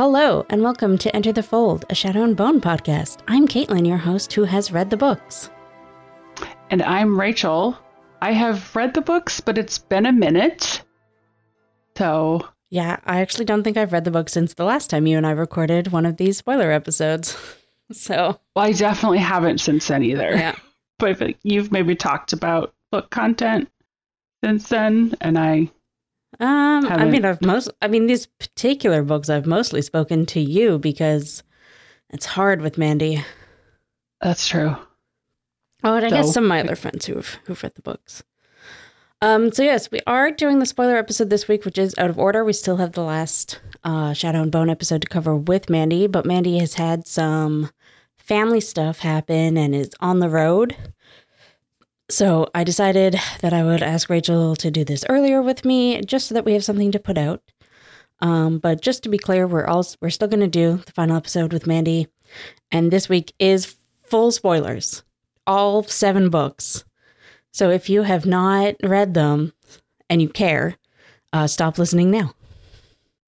Hello, and welcome to Enter the Fold, a Shadow and Bone podcast. I'm Caitlin, your host, who has read the books. And I'm Rachel. I have read the books, but it's been a minute. So, Yeah, I actually don't think I've read the book since the last time you and I recorded one of these spoiler episodes. so, well, I definitely haven't since then either. yeah. But I feel like you've maybe talked about book content since then, and I, Um, I mean, I've most, I mean, these particular books, I've mostly spoken to you because it's hard with Mandi. that's true. Oh, and I guess some of my other friends who've who've read the books. Um, so yes, we are doing the spoiler episode this week, which is out of order. We still have the last uh, Shadow and Bone episode to cover with Mandi, but Mandi has had some family stuff happen and is on the road. So I decided that I would ask Rachel to do this earlier with me, just so that we have something to put out. Um, but just to be clear, we're all we're still going to do the final episode with Mandi, and this week is full spoilers all seven books. So if you have not read them and you care, uh, stop listening now.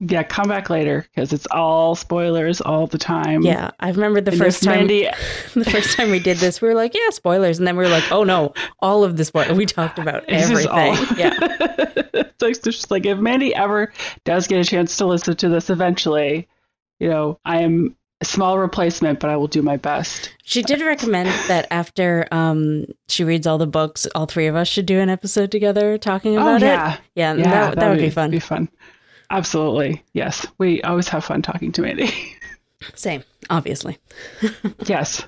Yeah, come back later because it's all spoilers all the time. Yeah, I remember the And first time. Mandi, the first time we did this, we were like, "Yeah, spoilers," and then we were like, "Oh no, all of the spoilers." We talked about It's everything. Yeah, it's like, it's just like if Mandi ever does get a chance to listen to this eventually, you know, I am a small replacement, but I will do my best. she did recommend that after um, she reads all the books, all three of us should do an episode together talking Oh about it. yeah, Yeah, and yeah, that, that would be fun. Be fun. Absolutely, yes. We always have fun talking to Mandi. Same, obviously. yes,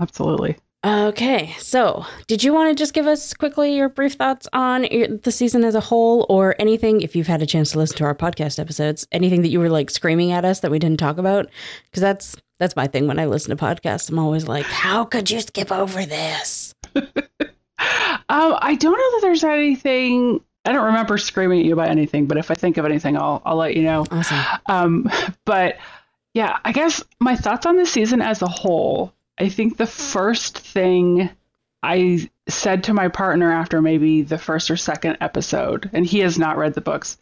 absolutely. Okay, so did you want to just give us quickly your brief thoughts on the season as a whole, or anything, if you've had a chance to listen to our podcast episodes, anything that you were like screaming at us that we didn't talk about? Because that's that's my thing when I listen to podcasts. I'm always like, how could you skip over this? Um, I don't know that there's anything. I don't remember screaming at you about anything, but if I think of anything, I'll I'll let you know. Awesome. Um, but yeah, I guess my thoughts on the season as a whole. I think the first thing I said to my partner after maybe the first or second episode, and he has not read the books.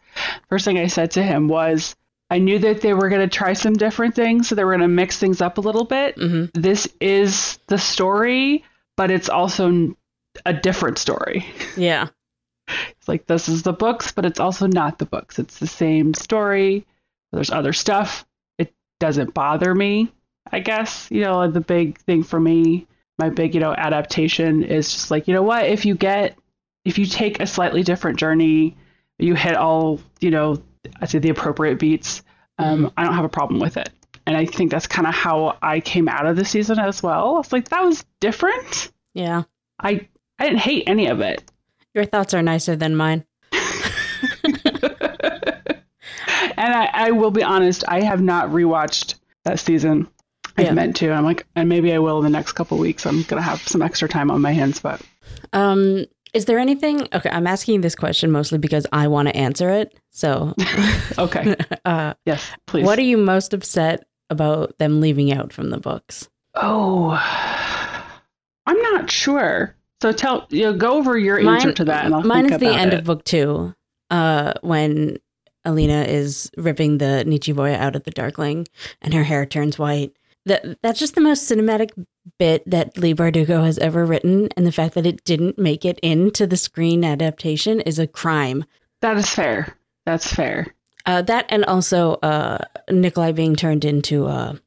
First thing I said to him was, I knew that they were going to try some different things, so they were going to mix things up a little bit. hmm This is the story, but it's also a different story. Yeah. It's like this is the books, but it's also not the books. It's the same story. There's other stuff. It doesn't bother me, I guess. You know, the big thing for me, my big, you know, adaptation is just like, you know what, if you get if you take a slightly different journey, you hit all, you know, I say the appropriate beats, um, I don't have a problem with it. And I think that's kind of how I came out of the season as well. It's like that was different. Yeah. I I didn't hate any of it. Your thoughts are nicer than mine. and I, I will be honest, I have not rewatched that season. I Yeah. meant to. I'm like, and maybe I will in the next couple weeks. I'm gonna have some extra time on my hands, but Um, is there anything? Okay, I'm asking this question mostly because I want to answer it. So, okay, uh, yes, please. what are you most upset about them leaving out from the books? oh, I'm not sure. So tell you know, go over your answer to that, and I'll mine think is the end it. of book two, uh, when Alina is ripping the nichevo'ya out of the Darkling, and her hair turns white. That that's just the most cinematic bit that Leigh Bardugo has ever written, and the fact that it didn't make it into the screen adaptation is a crime. That is fair. That's fair. Uh, that and also uh, Nikolai being turned into uh,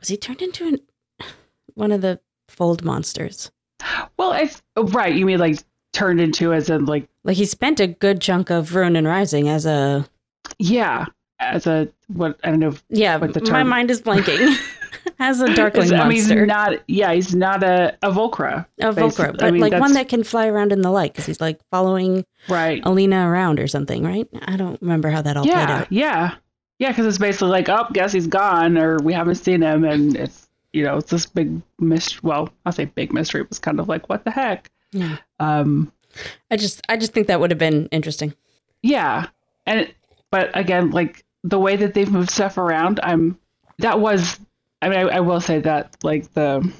was he turned into an, one of the fold monsters? Well, it's oh, right. You mean like turned into as in like Like he spent a good chunk of Ruin and Rising as a yeah, as a what I don't know. yeah. What the my mind is blanking. as a darkling I mean, he's not. Yeah, he's not a a Volcra. a Volcra, I mean, like one that can fly around in the light because he's like following Right. Alina around or something, right? I don't remember how that all played yeah, out. yeah, yeah. Because it's basically like, oh, guess he's gone, or we haven't seen him, and it's you know, it's this big mystery. Well, I'll say big mystery. It was kind of like, what the heck? Yeah. Um, I just I just think that would have been interesting. yeah, and it, but again, like the way that they've moved stuff around, I'm that was. I mean, I, I will say that like the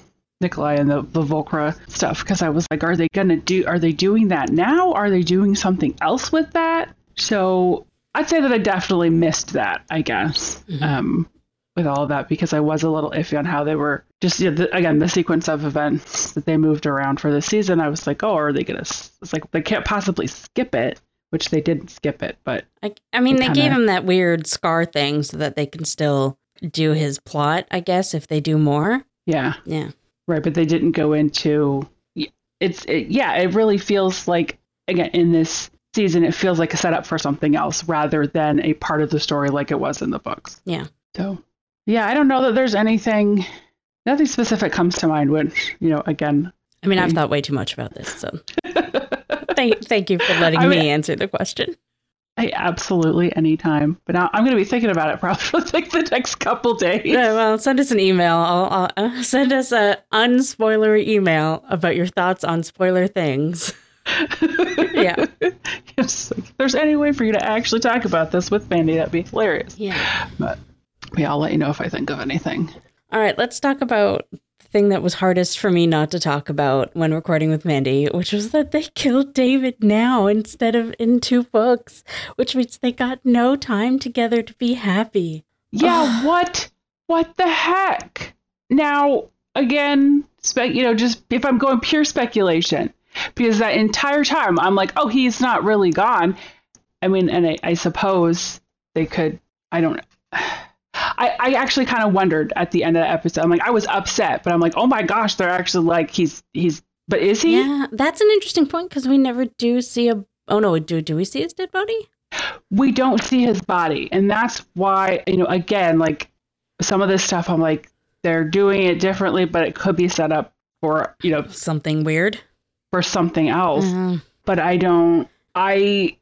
Nikolai and the, the Volcra stuff because I was like, are they gonna do? Are they doing that now? Are they doing something else with that? So I'd say that I definitely missed that. I guess. Mhm. Um, with all of that because I was a little iffy on how they were just you know, the, again the sequence of events that they moved around for this season. I was like, oh, are they gonna? It's like they can't possibly skip it, which they didn't skip it, but I, I mean, they Kinda- gave him that weird scar thing so that they can still do his plot, I guess, if they do more. yeah, Yeah. right. But they didn't go into it's it, yeah. It really feels like again in this season, it feels like a setup for something else rather than a part of the story like it was in the books. Yeah. So yeah, I don't know that there's anything. Nothing specific comes to mind which, you know, again, I mean, I've thought way too much about this, so thank, thank you for letting I me answer the question. Hey, absolutely anytime. But now I'm going to be thinking about it probably for like the next couple days. Yeah, well, send us an email. I'll, I'll uh, send us a unspoilery email about your thoughts on spoiler things. Yeah. Like, if there's any way for you to actually talk about this with Mandi, that'd be hilarious. Yeah. But yeah, I'll let you know if I think of anything. All right, let's talk about the thing that was hardest for me not to talk about when recording with Mandi, which was that they killed David now instead of in two books, which means they got no time together to be happy. Yeah, what? What the heck? Now, again, spe- you know, just if I'm going pure speculation, because that entire time I'm like, oh, he's not really gone. I mean, and I, I suppose they could. I don't. I, I actually kind of wondered at the end of the episode. I'm like, I was upset, but I'm like, oh my gosh, they're actually like, he's he's. But is he? Yeah, that's an interesting point because we never do see a. Oh no, do do we see his dead body? we don't see his body and that's why you know again like some of this stuff i'm like they're doing it differently but it could be set up for you know Something weird. for something else Uh, but i don't i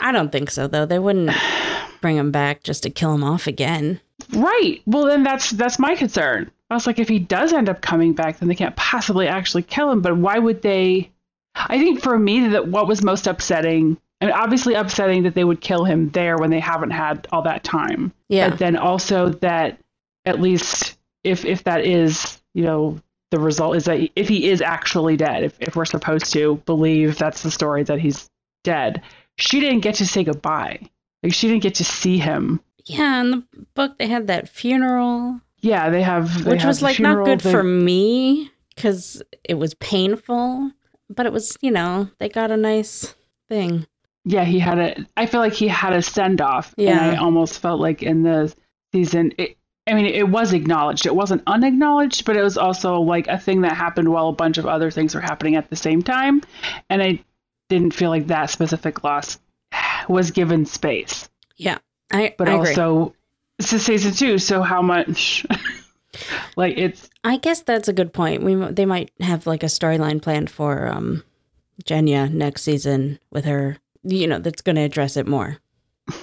I don't think so though. They wouldn't bring him back just to kill him off again. Right. Well then that's that's my concern. I was like if he does end up coming back then they can't possibly actually kill him. But why would they? I think for me that what was most upsetting and obviously upsetting that they would kill him there when they haven't had all that time. Yeah. but then also that at least if if that is you know the result is that if he is actually dead if, if we're supposed to believe that's the story that he's dead she didn't get to say goodbye. Like she didn't get to see him Yeah, in the book they had that funeral, yeah they have they which have was like not good they- for me because it was painful, but it was, you know, they got a nice thing. yeah he had a i feel like he had a send off Yeah. and i almost felt like in the season it I mean, it was acknowledged. It wasn't unacknowledged, but it was also like a thing that happened while a bunch of other things were happening at the same time. And I didn't feel like that specific loss was given space. Yeah, I, But I also, it's a season two, so how much? like, it's I guess that's a good point. We they might have like a storyline planned for um Genya next season with her. You know, that's going to address it more.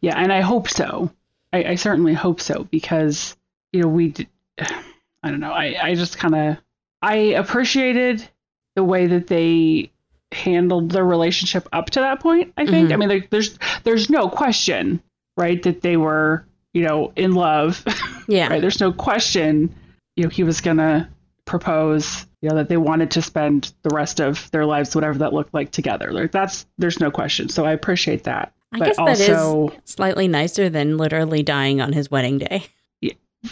Yeah, and I hope so. I, I certainly hope so because you know we. d- I don't know. I I just kind of I appreciated the way that they handled their relationship up to that point. I think. Mhm. I mean, there, there's there's no question, right, that they were you know in love. Yeah, right. There's no question. You know, he was gonna propose. You know that they wanted to spend the rest of their lives, whatever that looked like, together. Like that's there's no question. So I appreciate that. I but guess that is also, slightly nicer than literally dying on his wedding day.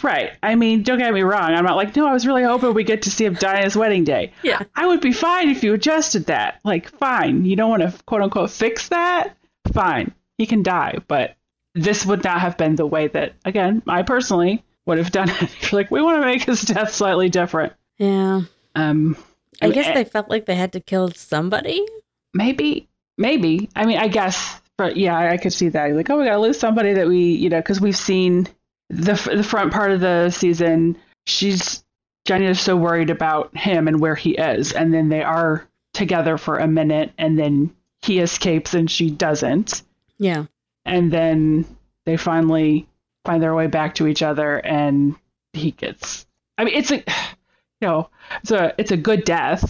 Right. I mean, don't get me wrong. I'm not like, no, I was really hoping we get to see him die on his wedding day. Yeah. I would be fine if you adjusted that. Like, fine. You don't want to quote unquote fix that? Fine. He can die. But this would not have been the way that, again, I personally would have done it. like, we want to make his death slightly different. Yeah, Um, I mean, guess eh, they felt like they had to kill somebody. maybe, maybe. I mean, I guess, but yeah, I, I could see that. Like, oh, we got to lose somebody that we, you know, because we've seen the the front part of the season. She's Genya is so worried about him and where he is, and then they are together for a minute, and then he escapes and she doesn't, Yeah, and then they finally find their way back to each other, and he gets. I mean, it's a, you know, it's a it's a good death,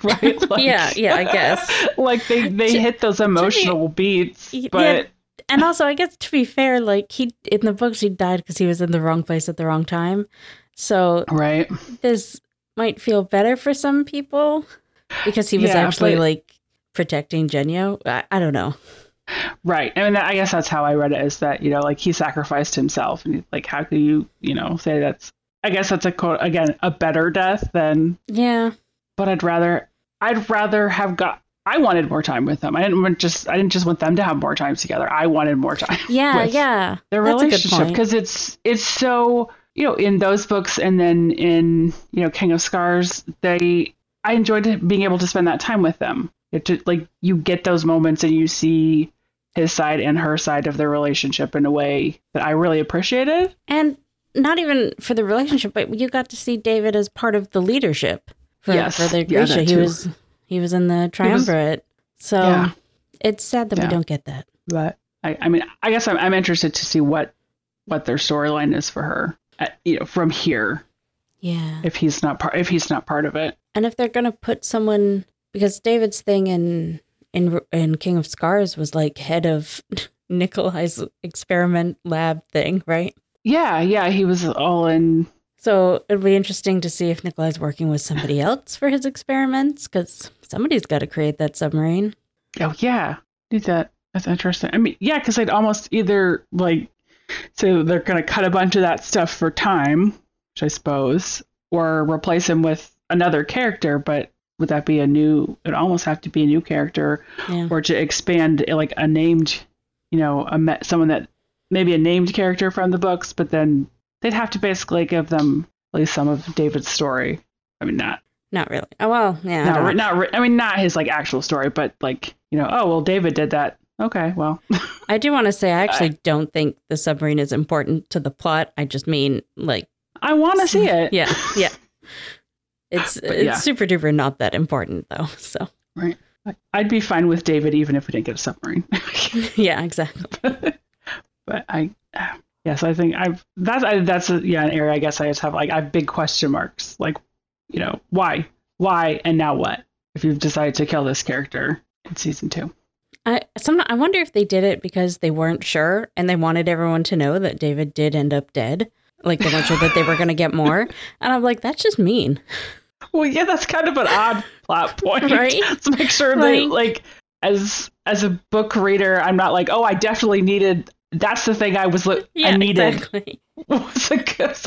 right? Like- yeah, yeah. I guess. like they they To- hit those emotional beats, Y- but and also, I guess to be fair, like he in the books he died because he was in the wrong place at the wrong time. So right, this might feel better for some people because he was Yeah, actually but- like protecting Genya. I, I don't know. Right. I mean, I guess that's how I read it is that, you know, like he sacrificed himself. And like, how could you, you know, say that's, I guess that's a quote, again, a better death than, Yeah. but I'd rather, I'd rather have got, I wanted more time with them. I didn't want just, I didn't just want them to have more time together. I wanted more time. Yeah, yeah. Their That's relationship. Because it's, it's so, you know, in those books and then in, you know, King of Scars, they, I enjoyed being able to spend that time with them. It like, you get those moments and you see, his side and her side of their relationship in a way that I really appreciated. And not even for the relationship, but you got to see David as part of the leadership for, Yes. for the Yeah, Grisha. he was he was in the triumvirate. so Yeah. it's sad that Yeah. we don't get that. But I, I mean, I guess I'm, I'm interested to see what what their storyline is for her. uh, you know, from here, Yeah. if he's not part, if he's not part of it. And if they're gonna put someone because David's thing in in in King of Scars was like head of Nikolai's experiment lab thing, right? Yeah, yeah, he was all in. So it'd be interesting to see if Nikolai's working with somebody else for his experiments because somebody's got to create that submarine. Oh yeah, need that. That's interesting. I mean, yeah, because they'd almost either like, so they're gonna cut a bunch of that stuff for time, which I suppose, or replace him with another character. But would that be a new? It'd almost have to be a new character, Yeah. or to expand like a named, you know, a me- someone that maybe a named character from the books, but then they'd have to basically give them at least some of David's story. I mean, not Not really. Oh well, yeah. Not know. not I mean, not his like actual story, but like you know, oh well, David did that. Okay, well, I do want to say I actually don't think the submarine is important to the plot. I just mean like I want to see it. yeah, yeah. It's But it's yeah. super duper not that important though. So Right. I'd be fine with David even if we didn't get a submarine. yeah, exactly. but I, yes, I think I've that's I, that's a, yeah an area I guess I just have like I have big question marks like you know why why and now what if you've decided to kill this character in season two. I some I wonder if they did it because they weren't sure and they wanted everyone to know that David did end up dead. Like they weren't sure that they were going to get more. And I'm like, that's just mean. Well, yeah, that's kind of an odd plot point, Right? To make sure they Like- like as as a book reader, I'm not like, oh, I definitely needed. That's the thing I was. Li- Yeah, I needed exactly. was a,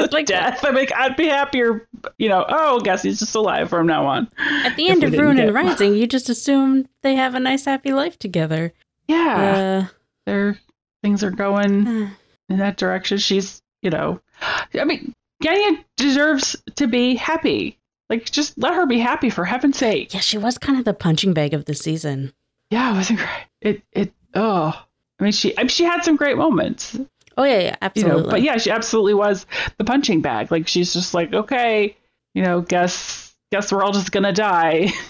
a Like- death. I'm like, I'd be happier. You know, oh, guess he's just alive from now on. At the end of Ruin and Rising, you just assume they have a nice happy life together. Yeah, Uh, their things are going in that direction. She's, you know, I mean, Genya deserves to be happy. Like, just let her be happy for heaven's sake. yeah, she was kind of the punching bag of the season. Yeah, it wasn't great. It, it, oh, I mean, she, I mean, she had some great moments, Oh yeah, yeah, you absolutely. know, but yeah, she absolutely was the punching bag. Like, she's just like, okay, you know, guess, guess we're all just gonna die.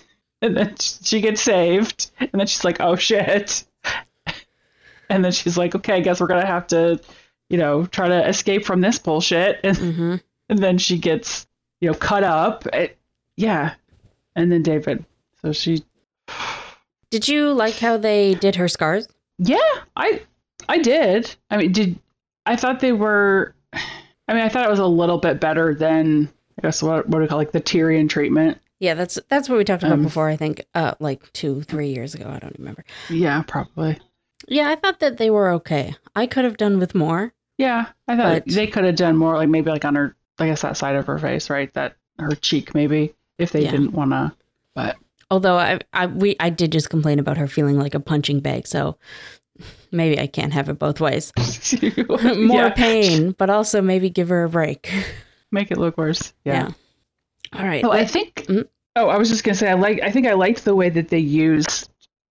And then she gets saved. And then she's like, oh shit. And then she's like, okay, I guess we're gonna have to, you know, try to escape from this bullshit. And, hmm and then she gets, you know, cut up. It, yeah. And then David. So she Did you like how they did her scars? Yeah, I I did. I mean, did I thought they were I mean, I thought it was a little bit better than I guess what what do we call like the Tyrion treatment. Yeah, that's that's what we talked about Um, before. I think, uh, like two, three years ago. I don't remember. Yeah, probably. Yeah, I thought that they were okay. I could have done with more. Yeah, I thought But- they could have done more, like maybe like on her, I guess that side of her face, right? That her cheek, maybe if they Yeah. didn't want to. But Although I, I, we, I did just complain about her feeling like a punching bag. So maybe I can't have it both ways. more Yeah, pain, but also maybe give her a break. make it look worse. Yeah. All right. Oh, I think. Mhm. Oh, I was just gonna say I like. I think I liked the way that they used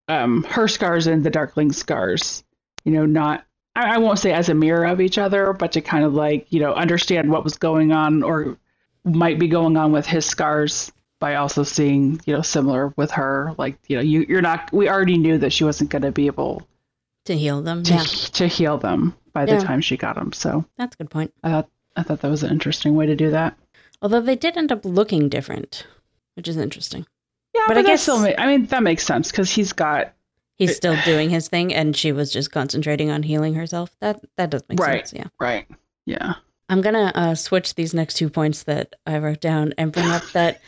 um, her scars and the Darkling scars. You know, not. I, I won't say as a mirror of each other, but to kind of like you know understand what was going on or might be going on with his scars by also seeing you know similar with her. Like you know, you you're not. We already knew that she wasn't going to be able to heal them. to Yeah, to heal them by the time she got them. So that's a good point. I thought I thought that was an interesting way to do that. Although they did end up looking different, which is interesting. Yeah, But but, I I guess- still. I mean, that makes sense because he's got He's still doing his thing, and she was just concentrating on healing herself. That that does make Right. sense. Yeah. right. Yeah. I'm gonna uh, switch these next two points that I wrote down and bring up that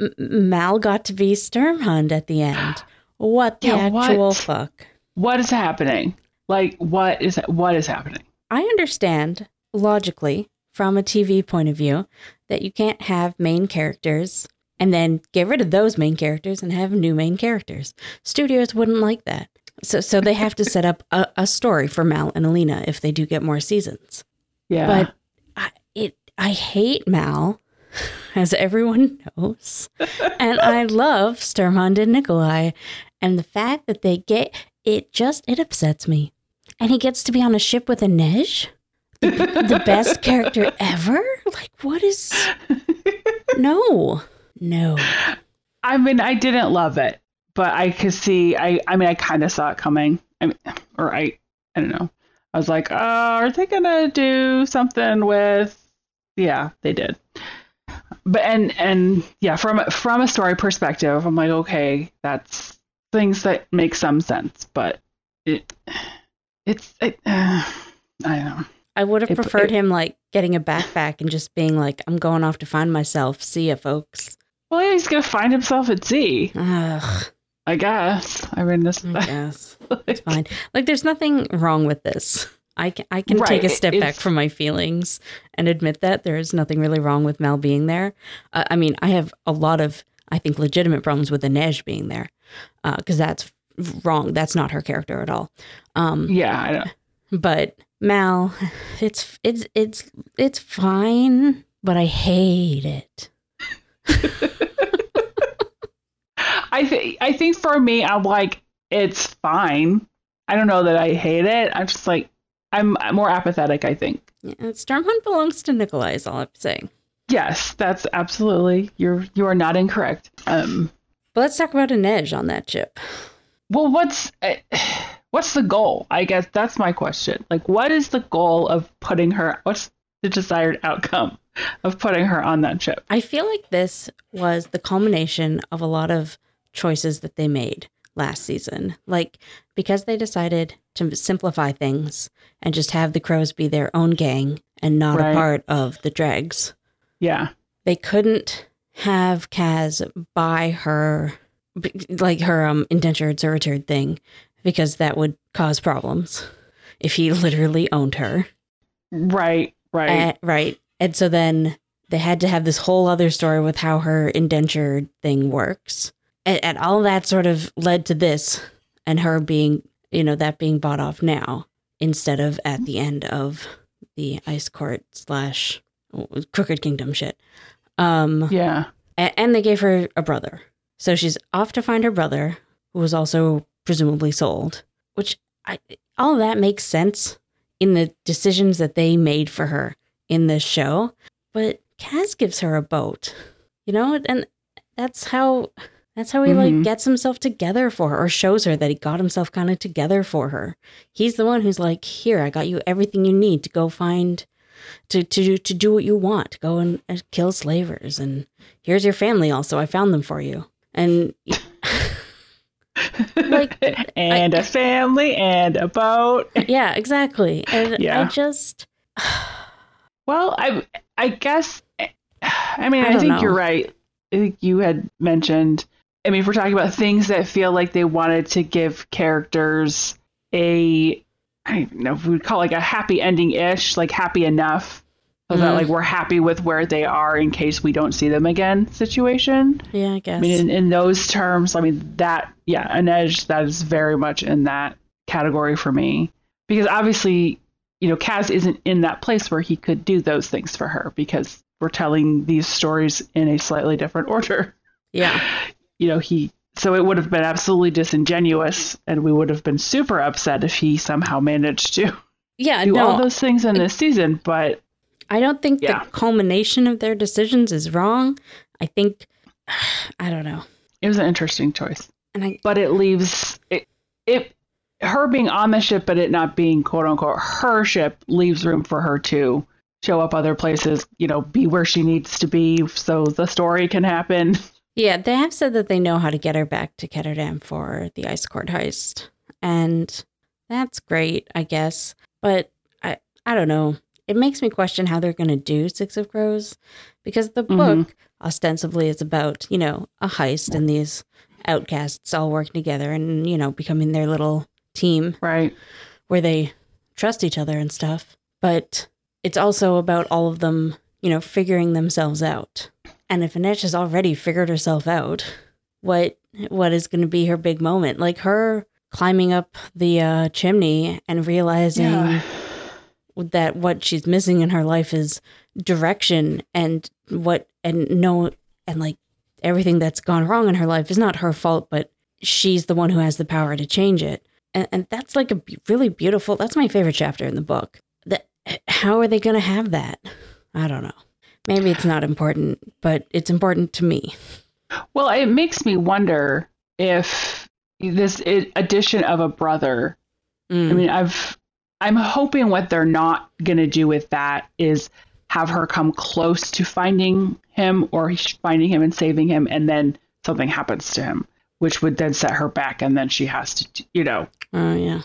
M- Mal got to be Sturmhond at the end. What the Yeah, what? actual fuck? what is happening? Like, what is what is happening? I understand logically from a TV point of view that you can't have main characters and then get rid of those main characters and have new main characters. Studios wouldn't like that. So so they have to set up a, a story for Mal and Alina if they do get more seasons. Yeah. But I, it I hate Mal, as everyone knows, and I love Sturmhond and Nikolai, and the fact that they get it just it upsets me. And he gets to be on a ship with Inej, the, the best character ever. Like what is? No, no. I mean, I didn't love it, but I could see. I I mean, I kind of saw it coming. I mean, or I I don't know. I was like, oh, are they gonna do something with? Yeah, they did. But and and yeah, from from a story perspective, I'm like, okay, that's things that make some sense, but it it's it, uh, I don't know. I would have It- preferred it- him like getting a backpack and just being like, "I'm going off to find myself. See ya, folks." Well, yeah, he's gonna find himself at sea, Ugh, I guess. I mean, this. I guess it's fine. Like, there's nothing wrong with this. I can I can take a Right, step back from my feelings and admit that there is nothing really wrong with Mal being there. Uh, I mean, I have a lot of I think legitimate problems with Inej being there because that's wrong. That's not her character at all. Um, yeah, I know. but Mal, it's it's it's it's fine, but I hate it. I think I think for me, I'm like, it's fine. I don't know that I hate it. I'm just like, I'm, more apathetic. I think. Yeah, Sturmhond belongs to Nikolai. Is all I'm saying. Yes, that's absolutely. You're you are not incorrect. Um. But let's talk about Inej on that ship. Well, what's uh, what's the goal? I guess that's my question. Like, what is the goal of putting her? What's the desired outcome of putting her on that ship? I feel like this was the culmination of a lot of choices that they made last season. Like, because they decided to simplify things and just have the crows be their own gang and not Right. a part of the dregs, Yeah. they couldn't have Kaz buy her, like her um, indentured servitude thing, because that would cause problems if he literally owned her. Right. Right. Uh, right. And so then they had to have this whole other story with how her indentured thing works. And, and all that sort of led to this and her being, you know, that being bought off now instead of at the end of the ice court slash crooked kingdom shit. Um, yeah. and they gave her a brother. So she's off to find her brother, who was also presumably sold, which I, all that makes sense in the decisions that they made for her in this show. But Kaz gives her a boat, you know, and that's how that's how he like Mhm. gets himself together for her or shows her that he got himself kind of together for her. He's the one who's like, "Here, I got you everything you need to go find to to to do what you want. Go and uh, kill slavers and here's your family also. I found them for you." And Like, and a family and a boat. yeah, exactly. And I Yeah. just Well, I I guess I mean I I, think know. you're right. I think you had mentioned I mean if we're talking about things that feel like they wanted to give characters a I don't know if we would call it like a happy ending ish, like happy enough. So that Mhm. like we're happy with where they are in case we don't see them again situation. yeah, I guess. I mean in, in those terms, I mean that yeah, Inej that is very much in that category for me. Because obviously you know, Kaz isn't in that place where he could do those things for her because we're telling these stories in a slightly different order. yeah. You know, he so it would have been absolutely disingenuous and we would have been super upset if he somehow managed to Yeah, do no. all those things in this season, but I don't think Yeah. the culmination of their decisions is wrong. I think I don't know. it was an interesting choice. And I But it leaves it it her being on the ship but it not being quote unquote her ship leaves room for her to show up other places, you know, be where she needs to be so the story can happen. Yeah, they have said that they know how to get her back to Ketterdam for the ice court heist. And that's great, I guess. But I I don't know. It makes me question how they're going to do Six of Crows because the Mhm. book ostensibly is about, you know, a heist and these outcasts all working together and, you know, becoming their little team Right. where they trust each other and stuff. But it's also about all of them, you know, figuring themselves out. And if Inej has already figured herself out, what what is going to be her big moment? Like her climbing up the uh, chimney and realizing Yeah. that what she's missing in her life is direction and what and no and like everything that's gone wrong in her life is not her fault but she's the one who has the power to change it and, and that's like a really beautiful that's my favorite chapter in the book that how are they going to have that i don't know maybe it's not important but it's important to me Well, it makes me wonder if this addition of a brother. Mm. I mean, I've I'm hoping what they're not going to do with that is have her come close to finding him or finding him and saving him, and then something happens to him, which would then set her back, and then she has to, you know, oh yeah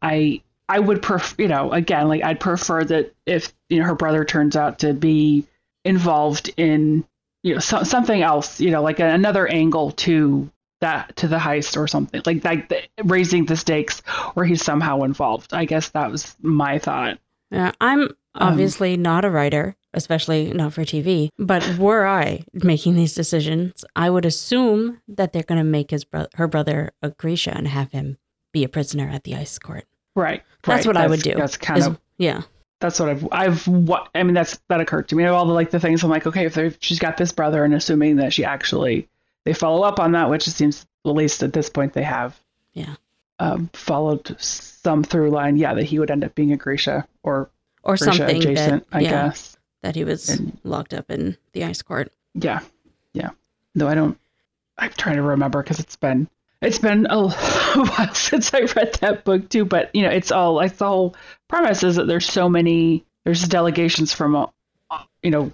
I I would prefer, you know, again, like I'd prefer that if you know her brother turns out to be involved in you know so, something else, you know, like another angle to that to the heist or something like that, the, raising the stakes, or he's somehow involved. I guess that was my thought. Yeah, I'm um, obviously not a writer, especially not for TV. But were I making these decisions, I would assume that they're going to make his bro- her brother a Grisha and have him be a prisoner at the ice court. Right. That's right. what I would do. That's kind Is- of yeah, that's what I've I've what I mean that's that occurred to me. All the like the things I'm like, okay, if they're- she's got this brother, and assuming that she actually they follow up on that, which it seems at least at this point they have. Yeah. Um, followed some through line, yeah, that he would end up being a Grisha or or Grisha something adjacent, that I yeah, guess. That he was And- locked up in the ice court. Yeah, yeah. Though I don't, I'm trying to remember because it's been it's been a while since I read that book too. But you know, it's all like the whole premise is that there's so many there's delegations from uh, you know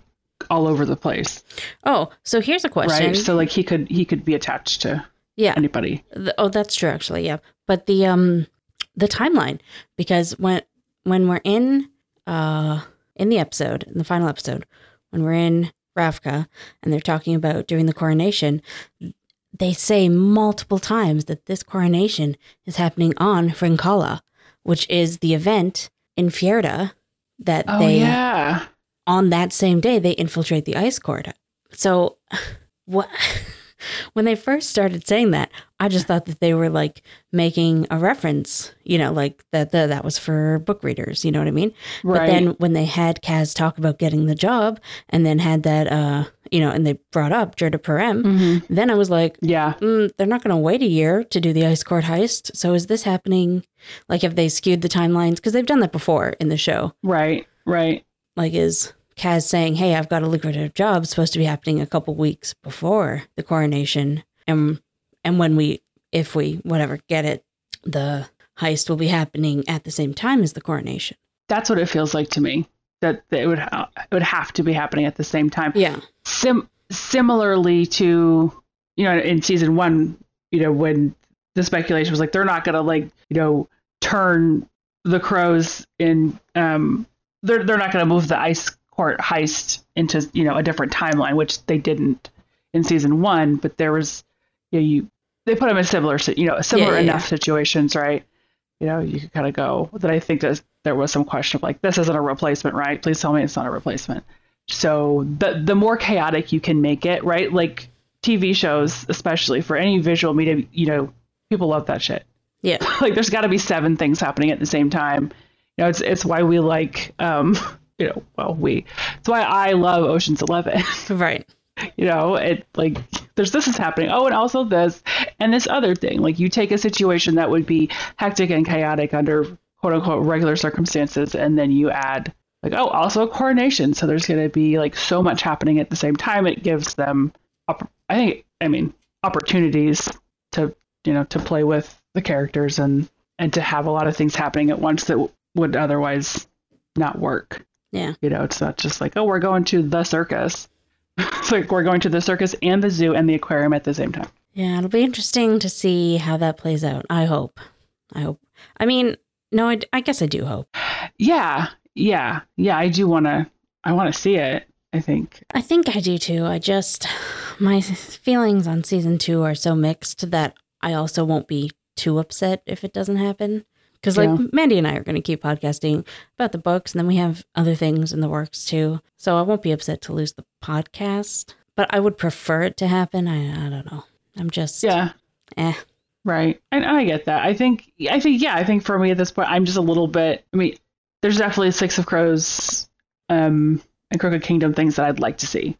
all over the place, Oh, so here's a question. right? So like he could he could be attached to yeah, anybody. The, oh, that's true. Actually, yeah. But the um the timeline because when when we're in uh in the episode in the final episode when we're in Ravka and they're talking about doing the coronation, they say multiple times that this coronation is happening on Frinkala, which is the event in Fjerda that Oh they yeah, on that same day they infiltrate the ice court. So what when they first started saying that, I just thought that they were like making a reference, you know, like that that, that was for book readers, you know what I mean? right. But then when they had Kaz talk about getting the job and then had that uh, you know, and they brought up Jurda Parem, Mhm. then I was like, Yeah, mm, they're not going to wait a year to do the ice court heist. So is this happening? Like, have they skewed the timelines? Because they've done that before in the show right, right. like is Kaz saying, "Hey, I've got a lucrative job supposed to be happening a couple weeks before the coronation, and and when we, if we, whatever, get it, the heist will be happening at the same time as the coronation." That's what it feels like to me. That, that it would ha- it would have to be happening at the same time. Yeah, sim- similarly to you know in season one you know when the speculation was like they're not gonna like you know turn the crows in um they're they're not gonna move the ice court heist into you know a different timeline which they didn't in season one but there was you know you they put them in similar you know similar yeah, enough yeah. situations right you know you could kind of go that i think that there was some question of like this isn't a replacement right please tell me it's not a replacement so the the more chaotic you can make it, right? Like TV shows, especially for any visual media, you know, people love that shit. yeah, like there's got to be seven things happening at the same time. You know, it's it's why we like, um, you know, well, we. That's why I love Ocean's Eleven. right. you know, it like there's this is happening. Oh, and also this and this other thing. Like you take a situation that would be hectic and chaotic under quote unquote regular circumstances, and then you add like, oh, also a coronation. So there's going to be like so much happening at the same time. It gives them, opp- I think, I mean, opportunities to you know to play with the characters and and to have a lot of things happening at once that w- would otherwise not work. Yeah. You know, it's not just like, oh, we're going to the circus. it's like we're going to the circus and the zoo and the aquarium at the same time. Yeah, it'll be interesting to see how that plays out. I hope. I hope. I mean, no, I, I guess I do hope. Yeah, yeah, yeah. I do want to. I want to see it. I think. I think I do too. I just, my feelings on season two are so mixed that I also won't be too upset if it doesn't happen. Because like Yeah. Mandi and I are going to keep podcasting about the books, and then we have other things in the works too. So I won't be upset to lose the podcast, but I would prefer it to happen. I I don't know. I'm just Yeah. eh. Right. And I get that. I think I think yeah, I think for me at this point I'm just a little bit I mean, there's definitely Six of Crows um and Crooked Kingdom things that I'd like to see.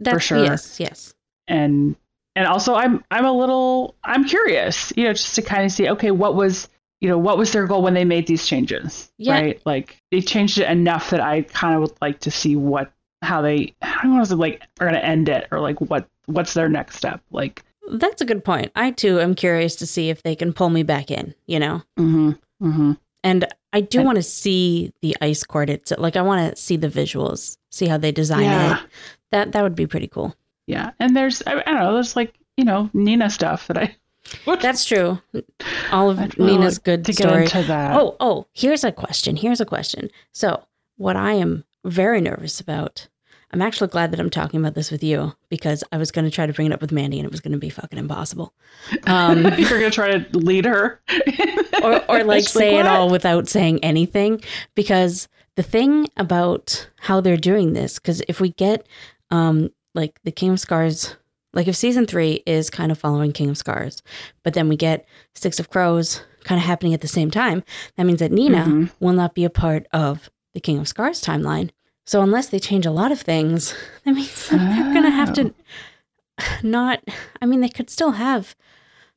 That's sure. yes, yes. And and also I'm I'm a little I'm curious, you know, just to kind of see okay, what was you know, what was their goal when they made these changes? Yeah. Right? Like they changed it enough that I kind of would like to see what how they I don't want to like are gonna end it or like what what's their next step. Like That's a good point. I too am curious to see if they can pull me back in, you know? mm-hmm. Mm-hmm. And I do want to see the ice court. It's like I want to see the visuals, see how they design Yeah. it. That that would be pretty cool. Yeah, and there's I, I don't know, there's like you know Nina stuff that I. That's true. All of Nina's like good to get story. into that. Oh, oh, here's a question. Here's a question. So, what I am very nervous about, I'm actually glad that I'm talking about this with you because I was going to try to bring it up with Mandi and it was going to be fucking impossible. Um, you're gonna try to lead her, or, or like She's say it all without saying anything because the thing about how they're doing this because if we get um like the king of scars like if season three is kind of following king of scars but then we get six of crows kind of happening at the same time that means that nina Mhm. will not be a part of the king of scars timeline. So unless they change a lot of things that means that they're gonna have to not i mean they could still have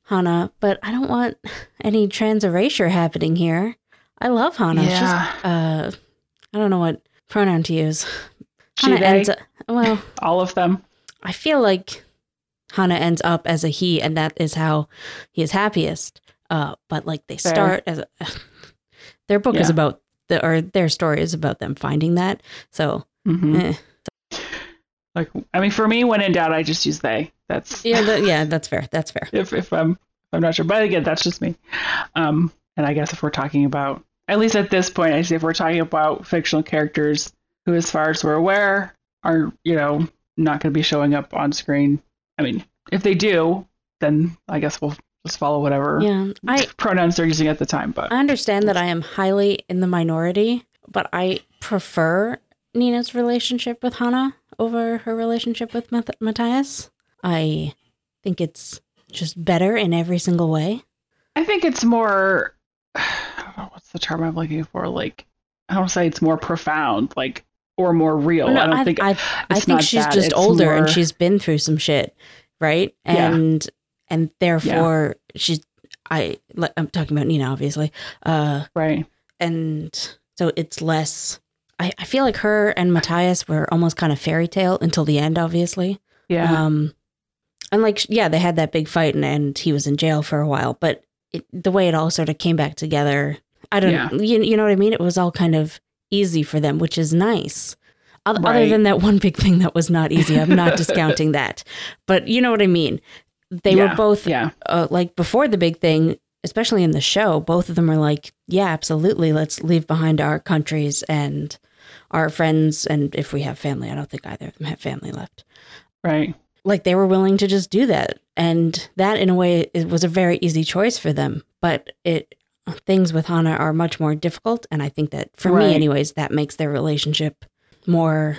Hanne but i don't want any trans erasure happening here. I love Hanne. She's, Yeah, uh i don't know what pronoun to use. She, Hanne they, ends up well all of them. i feel like Hanne ends up as a he and that is how he is happiest uh but like they Fair. start as a, their book is about the or their story is about them finding that so Mhm. eh. Like, I mean, for me, when in doubt, I just use they. That's yeah that, yeah that's fair that's fair if if I'm I'm not sure. But again, that's just me. Um, and I guess if we're talking about at least at this point, I say if we're talking about fictional characters who, as far as we're aware, are you know not going to be showing up on screen. I mean, if they do, then I guess we'll just follow whatever yeah i pronouns they're using at the time. But I understand that I am highly in the minority, but I prefer Nina's relationship with Hanne over her relationship with Math- Matthias. I think it's just better in every single way. I think it's more. I don't know what's the term I'm looking for. Like, I don't say it's more profound, like or more real. I don't think I, I it's think she's that. just It's older and she's been through some shit, right? Yeah. And and therefore she's I I'm talking about Nina, obviously. Uh, right. and so it's less I, I feel like her and Matthias were almost kind of fairy tale until the end, obviously. Yeah. Um, and like, yeah, they had that big fight and, and he was in jail for a while, but it, the way it all sort of came back together, I don't Yeah. you, you know what I mean? It was all kind of easy for them, which is nice. Other Right. than that one big thing that was not easy. I'm not discounting that, but you know what I mean? They Yeah. were both yeah. uh, like before the big thing, especially in the show, both of them are like, yeah, absolutely. Let's leave behind our countries and our friends. And if we have family, I don't think either of them have family left. Right. Like they were willing to just do that. And that, in a way, it was a very easy choice for them. But it, things with Hanne are much more difficult. And I think that for Right. me, anyways, that makes their relationship more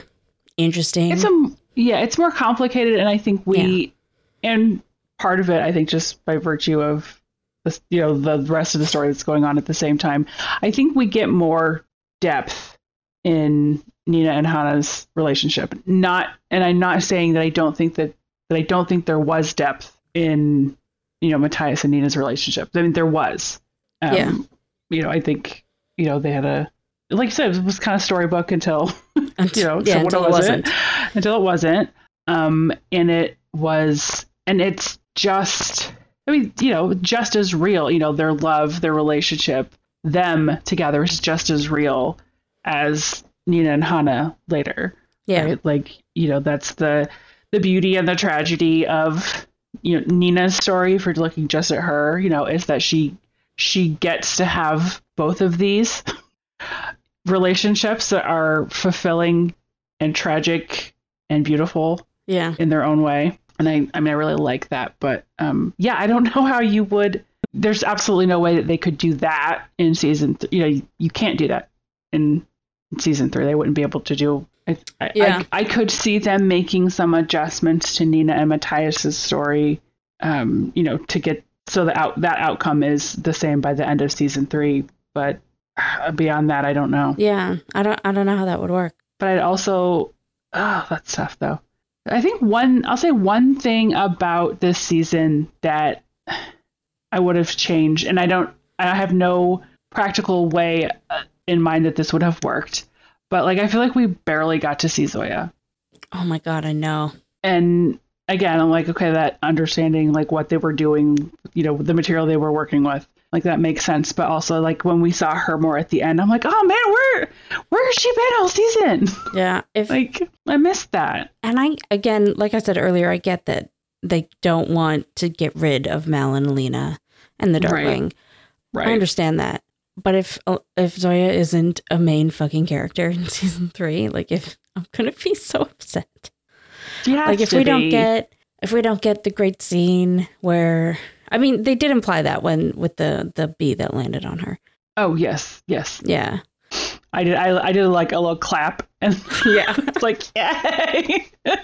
interesting. It's a yeah, it's more complicated, and I think we and part of it, I think, just by virtue of this, you know, the rest of the story that's going on at the same time, I think we get more depth in Nina and Hanne's relationship. Not, and I'm not saying that I don't think that that I don't think there was depth in you know Matthias and Nina's relationship. I mean, there was. Um, Yeah. You know, I think you know they had a like you said, it was kind of storybook until Unt- you know, yeah, so until what it was wasn't. Until it wasn't. Um, and it was, and it's just, I mean, you know, just as real. You know, their love, their relationship, them together is just as real as Nina and Hanne later. Yeah. Right? Like, you know, that's the the beauty and the tragedy of you know Nina's story. If you're looking just at her, you know, is that she she gets to have both of these relationships that are fulfilling and tragic and beautiful Yeah. in their own way. And I, I mean, I really like that. But um, yeah, I don't know how you would there's absolutely no way that they could do that in season. Th- you know, you, you can't do that in season three. They wouldn't be able to do. I, I, Yeah. I, I could see them making some adjustments to Nina and Matthias's story. Um, you know, to get so the out that outcome is the same by the end of season three. But uh, beyond that, I don't know. Yeah, I don't I don't know how that would work. But I'd also, oh, that's tough though. I think one, I'll say one thing about this season that I would have changed, and I don't, I have no practical way uh, in mind that this would have worked. But like, I feel like we barely got to see Zoya. Oh my god, I know. And again, I'm like, okay, that understanding like what they were doing, you know, the material they were working with, like that makes sense. But also, like when we saw her more at the end, I'm like, oh man, where, where has she been all season? Yeah, if like, I missed that. and I again, like I said earlier, I get that they don't want to get rid of Mal and Alina and the Right. Right. I understand that. But if uh, if Zoya isn't a main fucking character in season three, like if I'm gonna be so upset. Like if we don't get if we don't get the great scene where I mean they did imply that when with the the bee that landed on her. Oh yes, yes. Yeah. I did. I, I did like a little clap, and Yeah. it's like yay.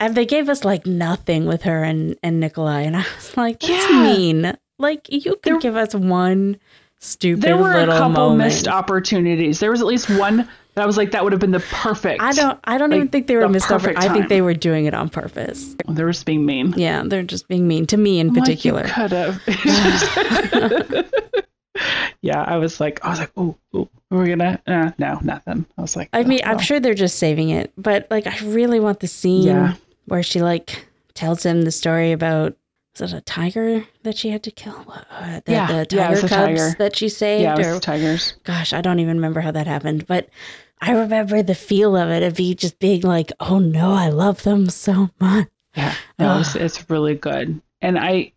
And they gave us like nothing with her and, and Nikolai. And I was like, that's Yeah. mean. Like you could There- give us one stupid there were a couple moment. missed opportunities. There was at least one I was like, that would have been the perfect. I don't I don't like, even think they were the missed over. perfect I think they were doing it on purpose. Oh, they were just being mean. Yeah, they're just being mean to me in I'm particular. you could have. yeah, I was like, I was like, oh, oh we're gonna, uh, no, nothing. I was like, I oh, mean, I'm well. sure they're just saving it, but like I really want the scene Yeah. where she like tells him the story about was it a tiger that she had to kill? Uh, the, Yeah, the tiger a cubs tiger. that she saved, yeah, or tigers. gosh, I don't even remember how that happened, but I remember the feel of it of be just being like, oh no, I love them so much. Yeah, no, it's, it's really good, and I,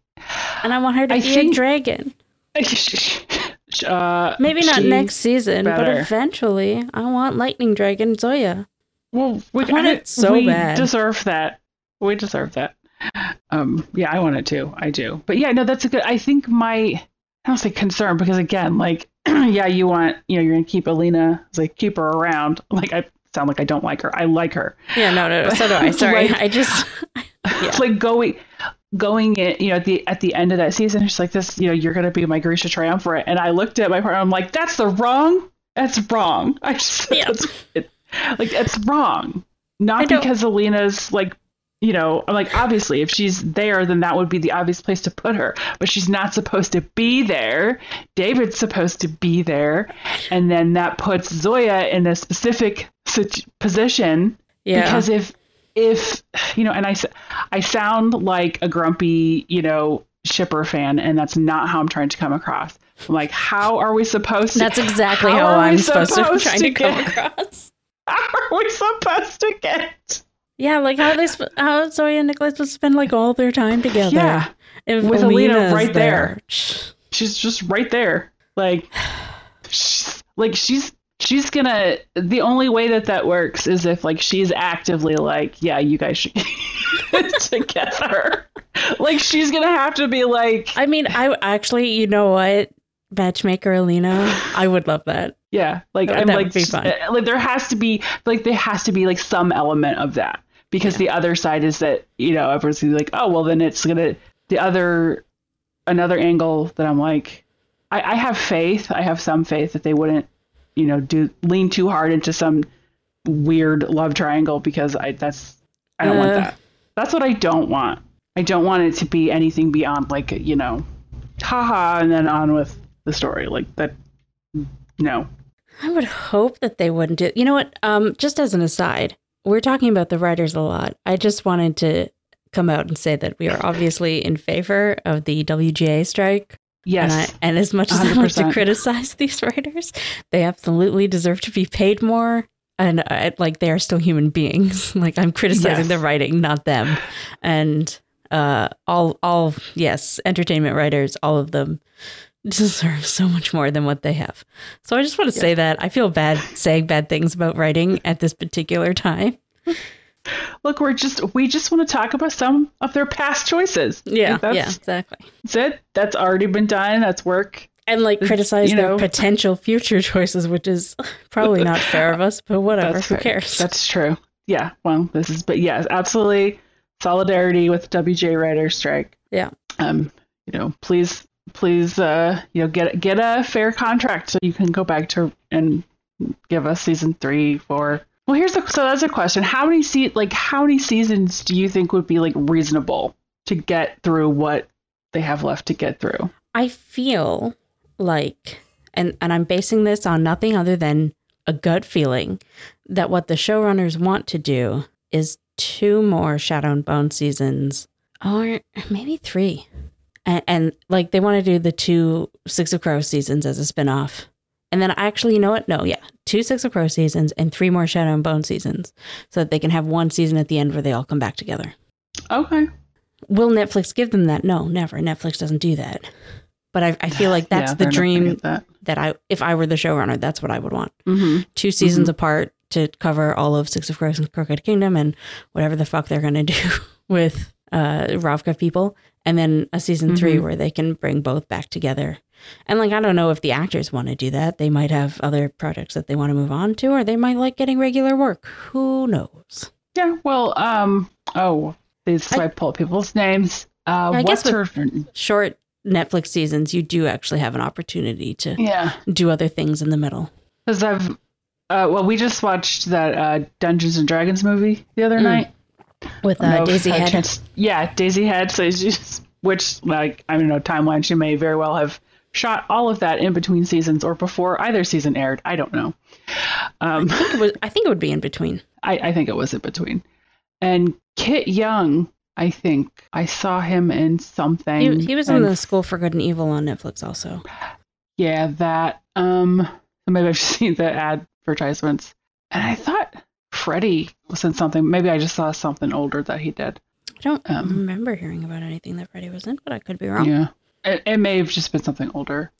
And I want her to I be think- a dragon. uh, Maybe not next season, but eventually I want Lightning Dragon Zoya. Well, we I want it so we bad. deserve that. We deserve that. Um, yeah, I want it too. I do. But yeah, no, that's a good. I think my I don't say concern because again, like, yeah, you want you know you're gonna keep Alina, like keep her around. Like I sound like I don't like her. I like her. Yeah, no, no, no so do I. Sorry. Like- I just Yeah. It's like going going it you know at the at the end of that season it's like this you know you're gonna be my Grisha triumvirate and I looked at my partner I'm like that's the wrong that's wrong I just Yeah. it, like it's wrong not because Alina's like you know I'm like obviously if she's there then that would be the obvious place to put her. But she's not supposed to be there. David's supposed to be there. And then that puts Zoya in a specific position. Yeah. because if if you know and I, I sound like a grumpy you know shipper fan and that's not how i'm trying to come across. I'm like how are we supposed to That's exactly how how, I'm supposed, to supposed trying to to come get- across. how are we supposed to get Yeah, like how they sp- how Zoya and Nikolai would spend like all their time together. Yeah. If With Alina right there. Shh. she's just right there like she's, like she's she's gonna the only way that that works is if like she's actively like yeah you guys should get together like she's gonna have to be like I mean, I actually, you know what, matchmaker Alina, I would love that. Yeah, like That- I'm like would be fun. uh, like there has to be like there has to be like some element of that because the other side is that you know everyone's like oh well then it's gonna the other another angle that I'm like I, I have faith I have some faith that they wouldn't you know do lean too hard into some weird love triangle because I that's I don't want Uh. that that's what I don't want I don't want it to be anything beyond like you know haha and then on with the story like that no I would hope that they wouldn't do. You know what? Um, just as an aside, we're talking about the writers a lot. I just wanted to come out and say that we are obviously in favor of the WGA strike. yes And, I, and as much as I like to criticize these writers, they absolutely deserve to be paid more. And I, like they are still human beings. like I'm criticizing Yes. the writing, not them. And uh, all, all yes, entertainment writers, all of them deserve so much more than what they have. So I just want to say that I feel bad saying bad things about writing at this particular time. Look, we're just we just want to talk about some of their past choices. Yeah, that's, yeah, exactly. that's it. That's already been done. That's work. And like It's, criticize their know- potential future choices, which is probably not fair of us, but whatever. That's Who fair. cares? That's true. Yeah. Well, this is, but yes, absolutely solidarity with WGA writer strike. Yeah. Um, you know, please, please, uh, you know, get get a fair contract so you can go back to and give us season three, four. Well, here's the so that's a question. How many se- like how many seasons do you think would be like reasonable to get through what they have left to get through? I feel like, and, and I'm basing this on nothing other than a gut feeling, that what the showrunners want to do is two more Shadow and Bone seasons, or maybe three. And, and like they want to do the two Six of Crows seasons as a spinoff. And then actually, you know what? No, yeah, two Six of Crows seasons and three more Shadow and Bone seasons so that they can have one season at the end where they all come back together. Okay. Will Netflix give them that? No, never. Netflix doesn't do that. But I, I feel like that's Yeah, the gonna dream that. that I, if I were the showrunner, that's what I would want. Mm-hmm. Two seasons apart to cover all of Six of Crows and Crooked Kingdom and whatever the fuck they're going to do with uh, Ravka people. And then a season three Mhm. where they can bring both back together. And like, I don't know if the actors want to do that. They might have other projects that they want to move on to, or they might like getting regular work. Who knows? Yeah, well, um, oh, these I- I pull people's names. Uh, I guess what's her? Short Netflix seasons, you do actually have an opportunity to Yeah, do other things in the middle. because I've, uh, well, we just watched that uh, Dungeons and Dragons movie the other Mm. night. With uh, Daisy Head. chance- yeah, Daisy Head. So she's, which, like, I don't know, timeline. She may very well have shot all of that in between seasons or before either season aired. I don't know. Um, I think it was. I think it would be in between. I, I think it was in between. And Kit Young, I think I saw him in something. He, he was in the School for Good and Evil on Netflix also. Yeah, that. Um, maybe I've seen the advertisements, and I thought Freddie was in something. Maybe I just saw something older that he did. I don't Um, remember hearing about anything that Freddie was in, but I could be wrong. Yeah, it, it may have just been something older.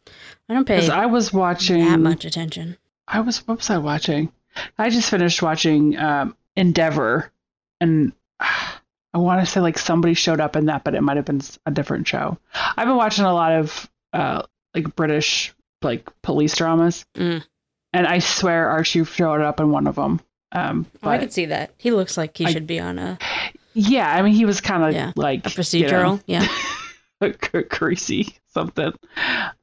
I don't pay I was watching. that much attention. I was. What was I watching? I just finished watching um, Endeavor, and I want to say like somebody showed up in that, but it might have been a different show. I've been watching a lot of uh, like British like police dramas, Mm. and I swear Archie showed up in one of them. Um, Oh, I but could see that. He looks like he I- should be on a, yeah, I mean he was kind of Yeah, like a procedural. yeah. you know, greasy something.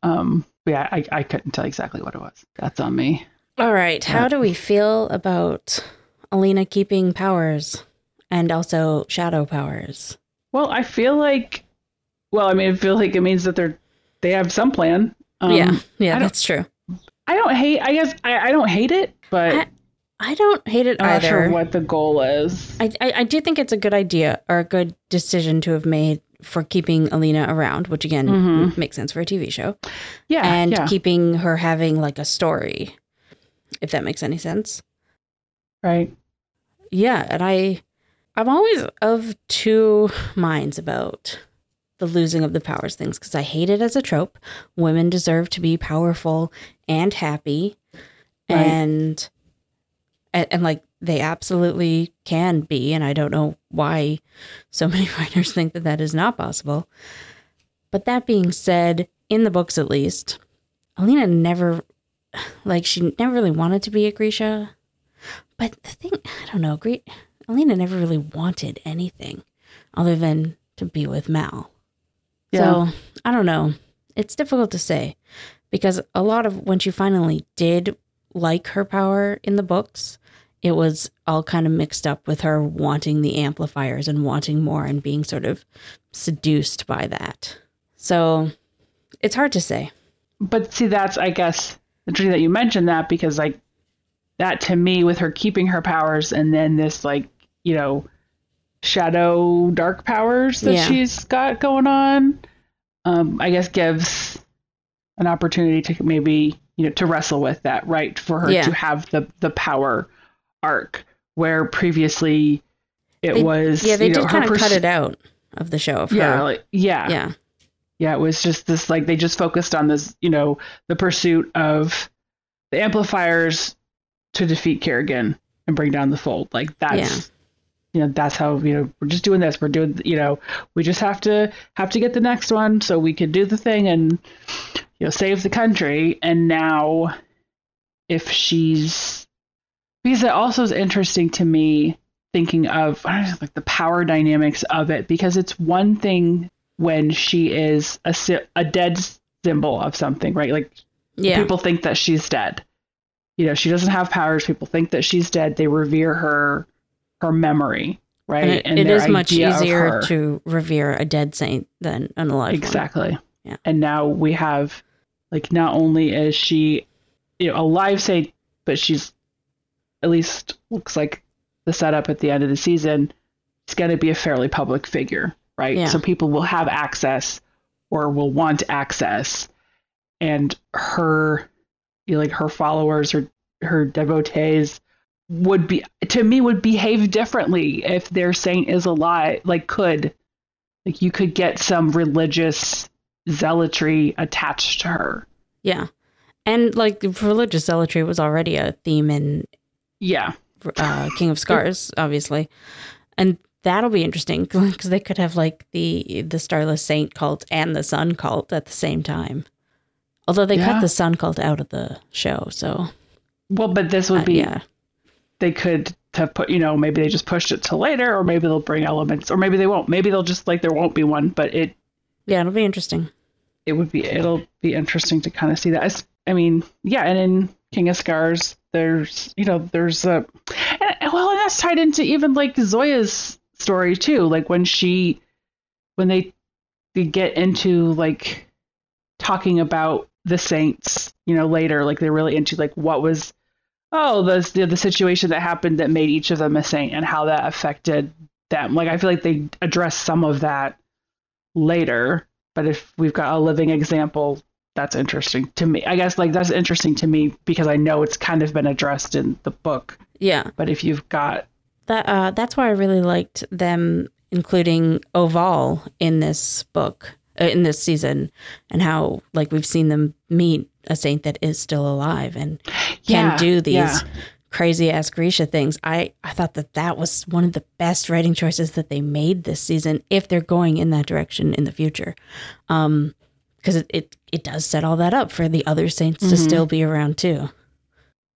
Um, yeah, I, I couldn't tell exactly what it was. That's on me. All right. How do we feel about Alina keeping powers and also shadow powers? Well, I feel like, well, I mean, I feel like it means that they're they have some plan. Um, yeah. Yeah, that's true. I don't hate. I guess I, I don't hate it, but I- I don't hate it either. sure what the goal is. I, I, I do think it's a good idea or a good decision to have made for keeping Alina around, which again Mhm. makes sense for a TV show, yeah, and yeah, keeping her having like a story, if that makes any sense. right. Yeah, and I, I'm always of two minds about the losing of the powers things because I hate it as a trope. Women deserve to be powerful and happy, Right. and, and and like they absolutely can be. And I don't know why so many writers think that that is not possible. But that being said, in the books at least, Alina never, like, she never really wanted to be a Grisha. But the thing, I don't know, Gre- Alina never really wanted anything other than to be with Mal. Yeah. So I don't know. It's difficult to say because a lot of when she finally did like her power in the books, it was all kind of mixed up with her wanting the amplifiers and wanting more and being sort of seduced by that. So it's hard to say. But see, that's I guess interesting that you mentioned that because like that to me, with her keeping her powers and then this like you know shadow dark powers that Yeah. she's got going on, um, I guess gives an opportunity to maybe you know to wrestle with that right for her Yeah. to have the the power arc where previously it They- was Yeah, they you know, did kind of pers- cut it out of the show. Of yeah her. like yeah yeah, yeah, it was just this like they just focused on this, you know, the pursuit of the amplifiers to defeat Kirigan and bring down the fold. Like that's you know that's how you know we're just doing this we're doing you know we just have to have to get the next one so we can do the thing and you know save the country and now if she's because it also is interesting to me thinking of know, like the power dynamics of it because it's one thing when she is a a dead symbol of something right like Yeah. people think that she's dead. You know, she doesn't have powers. People think that she's dead. They revere her, her memory, right? and it, it their is much easier to revere a dead saint than an alive one. exactly. Yeah. And now we have, like, not only is she, you know, a live saint, but she's, at least looks like the setup at the end of the season. It's going to be a fairly public figure, right? Yeah. So people will have access or will want access, and her, you know, like her followers or her devotees would be to me would behave differently if their saint is alive like could like you could get some religious zealotry attached to her Yeah. And like religious zealotry was already a theme in yeah uh, King of Scars, obviously, and that'll be interesting because they could have like the the Starless Saint cult and the Sun cult at the same time. Although they Yeah. cut the Sun cult out of the show, so well but this would uh, be yeah, they could have put you know maybe they just pushed it to later or maybe they'll bring elements or maybe they won't maybe they'll just like there won't be one but it yeah, it'll be interesting. it would be it'll be interesting to kind of see that As- i mean yeah and in king of scars there's you know there's a and, well and that's tied into even like zoya's story too. Like when she when they they get into like talking about the saints you know later like they're really into like what was oh the the, the situation that happened that made each of them a saint and how that affected them. Like i feel like they address some of that later but if we've got a living example that's interesting to me i guess like that's interesting to me because i know it's kind of been addressed in the book Yeah, but if you've got that uh, that's why I really liked them including Oval in this book uh, in this season, and how like we've seen them meet a saint that is still alive and can Yeah, do these yeah. crazy ass Grisha things. I I thought that that was one of the best writing choices that they made this season if they're going in that direction in the future, um, because it, it it does set all that up for the other saints to Mhm. still be around too.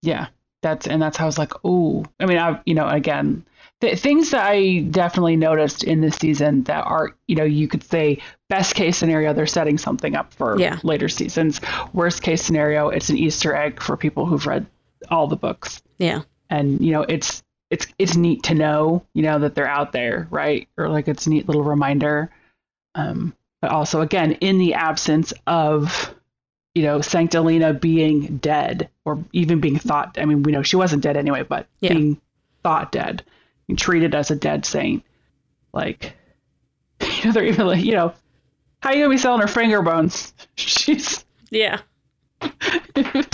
yeah that's and that's how i was like oh i mean i you know again the things that i definitely noticed in this season that are you know you could say best case scenario they're setting something up for Yeah. later seasons worst case scenario it's an easter egg for people who've read all the books Yeah, and you know it's it's it's neat to know you know that they're out there right or like it's a neat little reminder um but also again in the absence of you know Saint Sankta Alina being dead or even being thought i mean we know she wasn't dead anyway but Yeah. being thought dead and treated as a dead saint like you know they're even like you know how are you gonna be selling her finger bones she's yeah.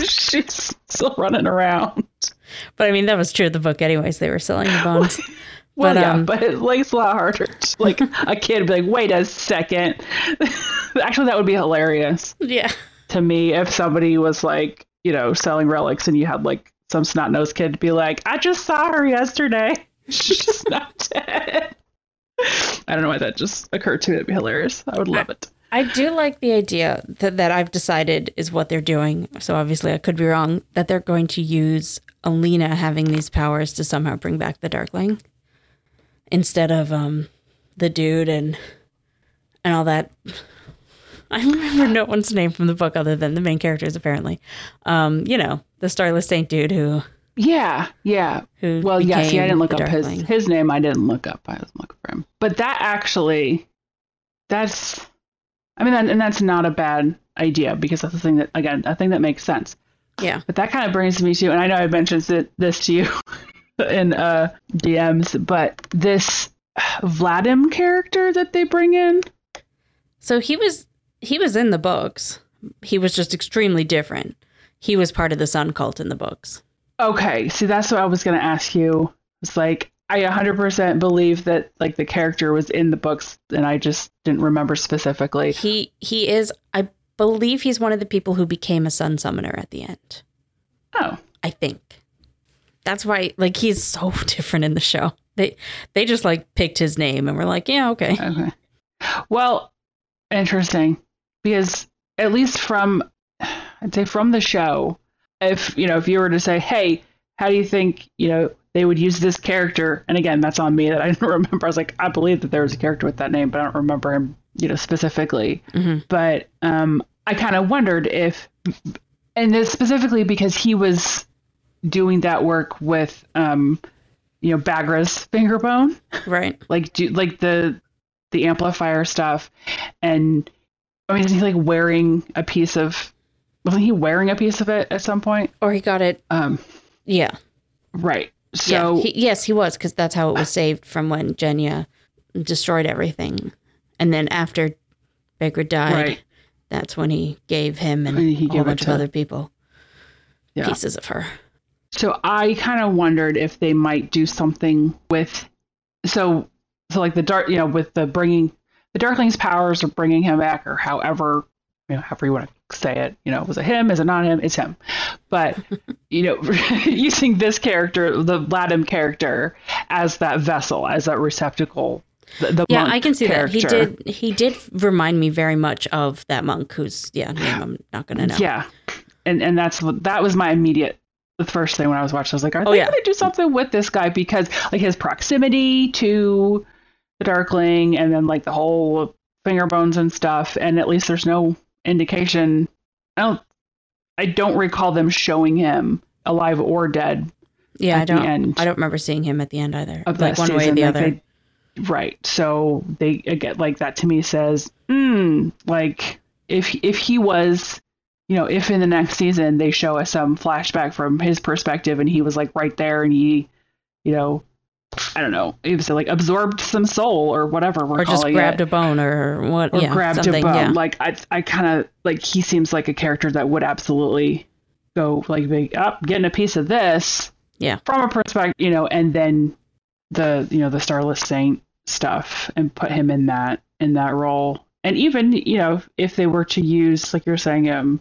she's still running around But I mean, that was true of the book, anyways. They were selling the bones. Well, But, yeah, um, but it, like it's a lot harder. to, Like a kid be like, wait a second. Actually, that would be hilarious yeah. to me if somebody was like, you know, selling relics and you had like some snot nosed kid be like, I just saw her yesterday. She's not dead. I don't know why that just occurred to me. That'd be hilarious. I would love it. I do like the idea that, that I've decided is what they're doing. So obviously, I could be wrong. That they're going to use Alina having these powers to somehow bring back the Darkling instead of um, the dude and and all that. I remember no one's name from the book other than the main characters. Apparently, um, you know, the Starless Saint dude who Yeah, yeah. who. Well, yeah. See, I didn't look up his his name. I didn't look up. I was looking for him. But that actually, that's, I mean, that, and that's not a bad idea because that's the thing that again, a thing that makes sense. Yeah, But that kind of brings me to, and I know I mentioned this to you in uh, DMs, but this Vladim character that they bring in. So he was he was in the books. He was just extremely different. He was part of the Sun cult in the books. Okay, see, that's what I was going to ask you. It's like I 100% believe that like the character was in the books, and I just didn't remember specifically. He he is I believe he's one of the people who became a sun summoner at the end. Oh, I think. That's why like he's so different in the show. They they just like picked his name and were like, yeah, okay. Okay. Well, interesting because at least from I'd say from the show, if you know, if you were to say, "Hey, how do you think you know they would use this character?" And again, that's on me that I didn't remember. I was like, I believe that there was a character with that name, but I don't remember him, you know, specifically. hmm But um, I kind of wondered if, and it's specifically because he was doing that work with, um, you know, Baghra's finger bone Right. like do like the the amplifier stuff and i mean is he like wearing a piece of wasn't he wearing a piece of it at some point Or he got it. um Yeah. right so yeah. He, yes, he was because that's how it was saved from when Genya destroyed everything, and then after Baghra died, Right. that's when he gave him and And he a gave whole it bunch of other people Yeah. pieces of her. So i kind of wondered if they might do something with so so like the dark you know with the bringing the darkling's powers or bringing him back or however you know however you want to say it you know was it him is it not him it's him but you know using this character the Vladim character as that vessel as that receptacle the, the Yeah, I can see character. that. He did. He did remind me very much of that monk who's yeah. Name I'm not gonna know. yeah and and that's what that was my immediate the first thing when I was watching I was like are Oh, they yeah. gonna do something with this guy because like his proximity to the Darkling and then like the whole finger bones and stuff and at least there's no indication I don't I don't recall them showing him alive or dead yeah. I don't. end I don't remember seeing him at the end either. of like that one way or season, the like, other. they- right. So they again like that to me says, hmm, like if if he was, you know, if in the next season they show us some flashback from his perspective and he was like right there and he, you know, I don't know, he was like absorbed some soul or whatever we're or just grabbed it. a bone or what? or yeah, grabbed something. a bone. Yeah. Like I, I kind of like he seems like a character that would absolutely go like big up, getting a piece of this, Yeah. from a perspective, you know, and then the you know the Starless Saint stuff and put him in that in that role. And even you know if they were to use like you're saying, um,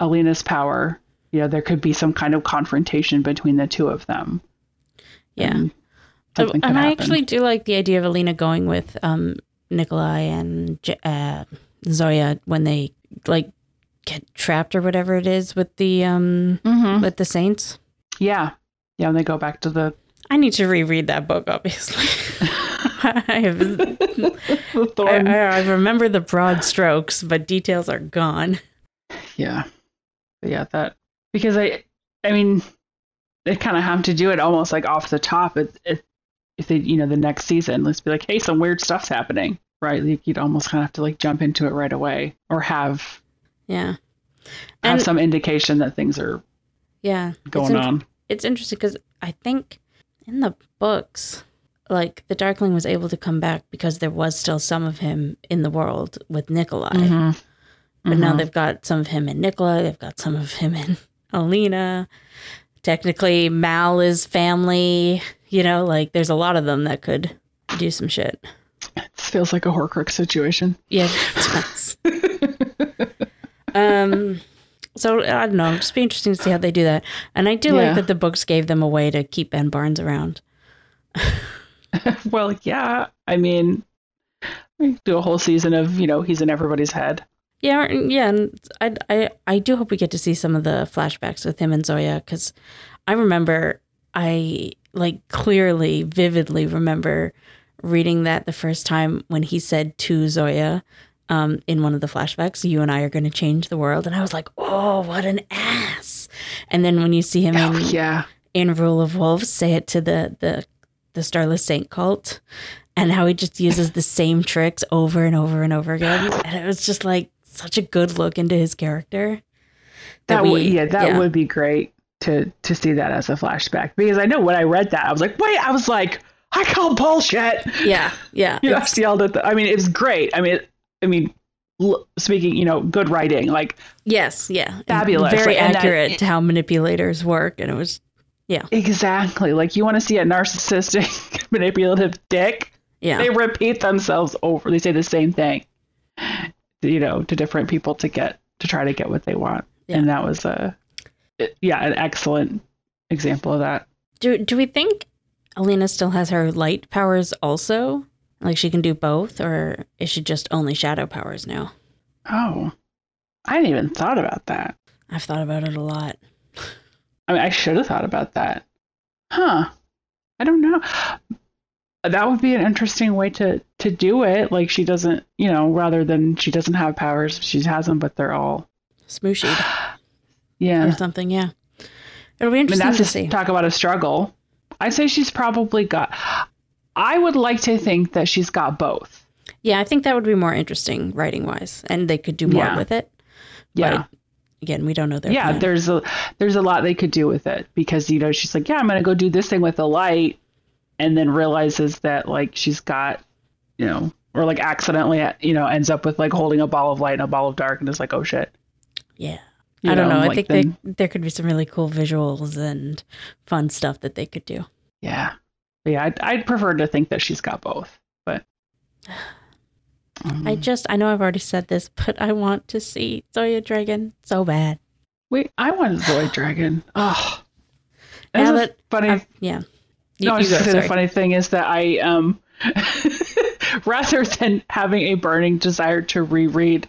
Alina's power, you know, there could be some kind of confrontation between the two of them. yeah. And and I actually do like the idea of Alina going with um, Nikolai and uh, Zoya when they like get trapped or whatever it is with the um Mhm. with the saints. yeah, yeah. When they go back to the I need to reread that book, obviously. I have the I. I, I remember the broad strokes, but details are gone. Yeah. Yeah, that because I I mean they kind of have to do it almost like off the top it, it, if they you know the next season let's be like hey some weird stuff's happening right like you'd almost kind of have to like jump into it right away or have Yeah, have And- some indication that things are yeah. It's going in- on it's interesting because I think in the books, like the Darkling was able to come back because there was still some of him in the world with Nikolai. Mhm. But now Mhm. they've got some of him in Nikolai, they've got some of him in Alina. Technically, Mal is family. You know, like there's a lot of them that could do some shit. this feels like a Horcrux situation Yeah, it does. um, so I don't know. It'll just be interesting to see how they do that. And I do Yeah. like that the books gave them a way to keep Ben Barnes around. well yeah I mean we do a whole season of you know he's in everybody's head Yeah, yeah, and I, I, I do hope we get to see some of the flashbacks with him and Zoya because I remember I like clearly, vividly remember reading that the first time when he said to Zoya um, in one of the flashbacks, "You and I are going to change the world," and I was like, "Oh, what an ass!" And then when you see him oh in yeah in Rule of Wolves say it to the the the Starless Saint cult and how he just uses the same tricks over and over and over again. And it was just like such a good look into his character. That we- would yeah, that yeah. would be great to to see that as a flashback because I know when I read that I was like, wait, I was like, I call bullshit. Yeah, yeah. You know, I yelled at the. I mean, it was great. I mean, it, I mean, l- speaking, you know, good writing, like yes, yeah. And Fabulous. Very Like, and that- accurate to how manipulators work. And it was, yeah, exactly like you want to see a narcissistic, manipulative dick. yeah. They repeat themselves over. They say the same thing, you know, to different people to get to try to get what they want. Yeah. And that was a, yeah, an excellent example of that. do, do we think Alina still has her light powers also? Like she can do both, or is she just only shadow powers now? Oh, I hadn't even thought about that. I've thought about it a lot. I mean, I should have thought about that. Huh. I don't know. That would be an interesting way to to do it. Like she doesn't, you know, rather than she doesn't have powers, she has them, but they're all Smooshied yeah. or something, yeah. It'll be I mean, interesting to see. talk about a struggle. I'd say she's probably got. I would like to think that she's got both. Yeah, I think that would be more interesting writing wise, and they could do more Yeah. with it. Yeah, But again, we don't know their yeah. plan. There's a there's a lot they could do with it because you know she's like, yeah, I'm gonna go do this thing with the light, and then realizes that like she's got, you know, or like accidentally you know ends up with like holding a ball of light and a ball of dark, and is like, oh shit. Yeah. You I don't know. I like think then- they, there could be some really cool visuals and fun stuff that they could do. Yeah. But yeah, I'd, I'd prefer to think that she's got both, but. I just, I know I've already said this, but I want to see Zoya Dragon so bad. Wait, I want Zoya Dragon. Oh. Now That's that funny. I've- yeah. You, no, you go, the funny thing is that I um rather than having a burning desire to reread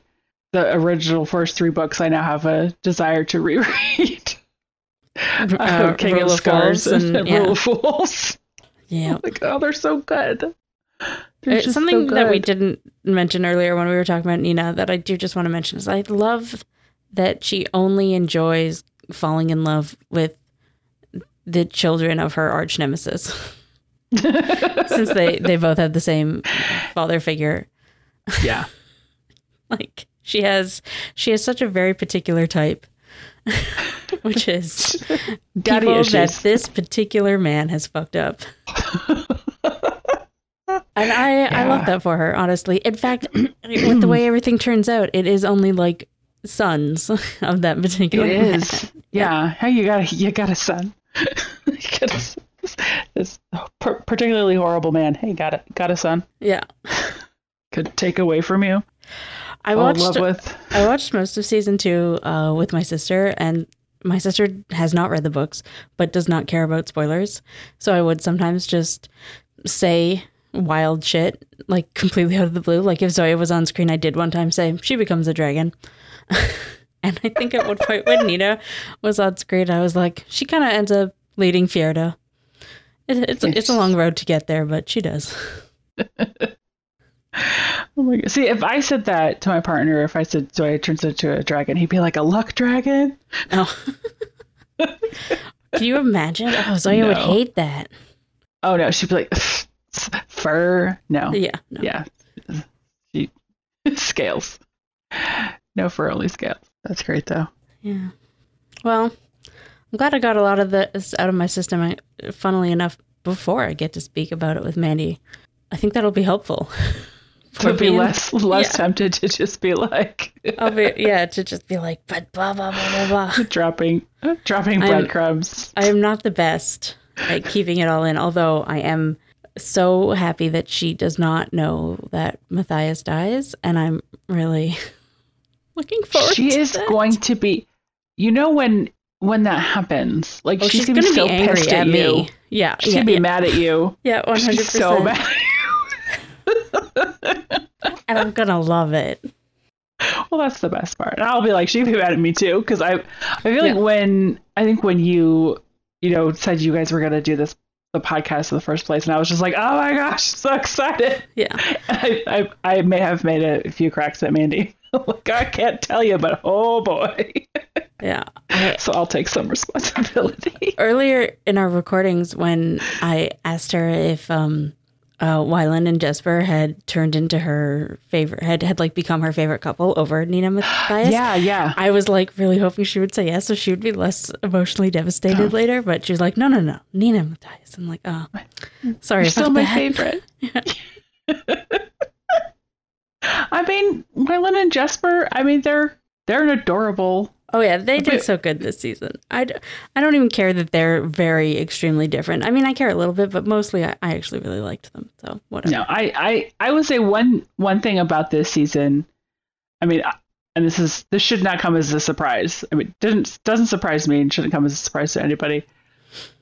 the original first three books, I now have a desire to reread Uh, King Rule of Scars and, and- yeah. Rule of Wolves. Yeah. like, oh, they're so good. They're It's something so that we didn't mention earlier when we were talking about Nina that I do just want to mention is I love that she only enjoys falling in love with the children of her arch nemesis since they they both have the same father figure yeah. like she has she has such a very particular type which is Daddy people that this particular man has fucked up and I, I love that for her, honestly. In fact, with the way everything turns out, it is only like sons of that particular It man. is. Yeah. Hey, you got a, you got a son. you got a, s- this par- particularly horrible man. Hey, got a got a son. Yeah. Could take away from you. I watched with. I watched most of season two uh, with my sister, and my sister has not read the books, but does not care about spoilers. So I would sometimes just say wild shit, like completely out of the blue. Like if Zoya was on screen, I did one time say she becomes a dragon. and I think at one point when Nina was on screen, I was like, she kind of ends up leading Fjerda. It, it's it's a long road to get there, but she does. Oh my god! See, if I said that to my partner, if I said Zoya turns into a dragon, he'd be like a luck dragon. Oh. Can you imagine? Oh, Zoya would hate that. Oh no, she'd be like fur. No, Yeah. No. yeah, she scales. No fur, only scales. That's great though. Yeah. Well, I'm glad I got a lot of this out of my system. I, funnily enough, before I get to speak about it with Mandi, I think that'll be helpful. To be being- less less yeah. tempted to just be like I'll be yeah to just be like, but blah blah blah blah blah. dropping dropping I'm- breadcrumbs. I am not the best at keeping it all in. Although I am so happy that she does not know that Matthias dies, and I'm really looking forward. She is that. going to be. You know when when that happens, like Oh, she's, she's gonna, be so angry pissed at at you. me. Yeah, She'd yeah, be yeah. mad at you. Yeah, one hundred She's so percent. mad. And I'm gonna love it. Well, that's the best part. And I'll be like, she'd be mad at me too, because I, I feel like Yeah. when I think when you, you know, said you guys were gonna do this the podcast in the first place, and I was just like, oh my gosh, so excited. Yeah. I, I, I may have made a few cracks at Mandi. like I can't tell you, but oh boy. Yeah. I, so I'll take some responsibility. earlier in our recordings, when I asked her if um, uh, Wylan and Jesper had turned into her favorite, had, had like become her favorite couple over Nina Matthias. yeah, yeah. I was like really hoping she would say yes, so she would be less emotionally devastated later. But she was like, no, no, no, Nina Matthias. I'm like, oh, sorry still my that. favorite. I mean, Wylan and Jesper. I mean, they're they're an adorable. Oh yeah, they did so good this season. I, d- I don't even care that they're very extremely different. I mean, I care a little bit, but mostly I, I actually really liked them. So whatever. No, I I I would say one one thing about this season. I mean, and this is this should not come as a surprise. I mean, doesn't doesn't surprise me and shouldn't come as a surprise to anybody.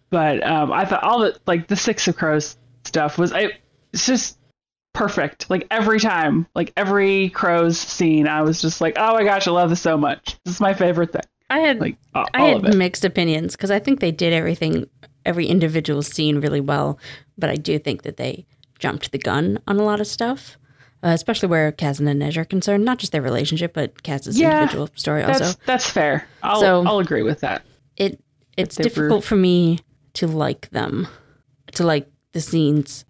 but um, I thought all the like the Six of Crows stuff was I it's just perfect. Like every time, like every Crows scene, I was just like, oh my gosh, I love this so much. This is my favorite thing. I had Like all, I had of it. mixed opinions because I think they did everything, every individual scene really well, but I do think that they jumped the gun on a lot of stuff, uh, especially where Kaz and Inej are concerned. Not just their relationship, but Kaz's Yeah, individual story That's also. that's fair. I'll So- I'll agree with that. It it's difficult for me to like them, to like the scenes.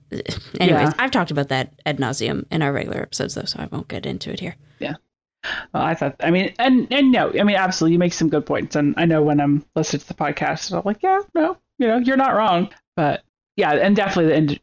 Anyways, Yeah. I've talked about that ad nauseum in our regular episodes, though, so I won't get into it here. Yeah. Well, I thought, I mean, and and no, I mean, absolutely, you make some good points, and I know when I'm listening to the podcast, I'm like, yeah, no, you know, you're not wrong, but yeah, and definitely the ind-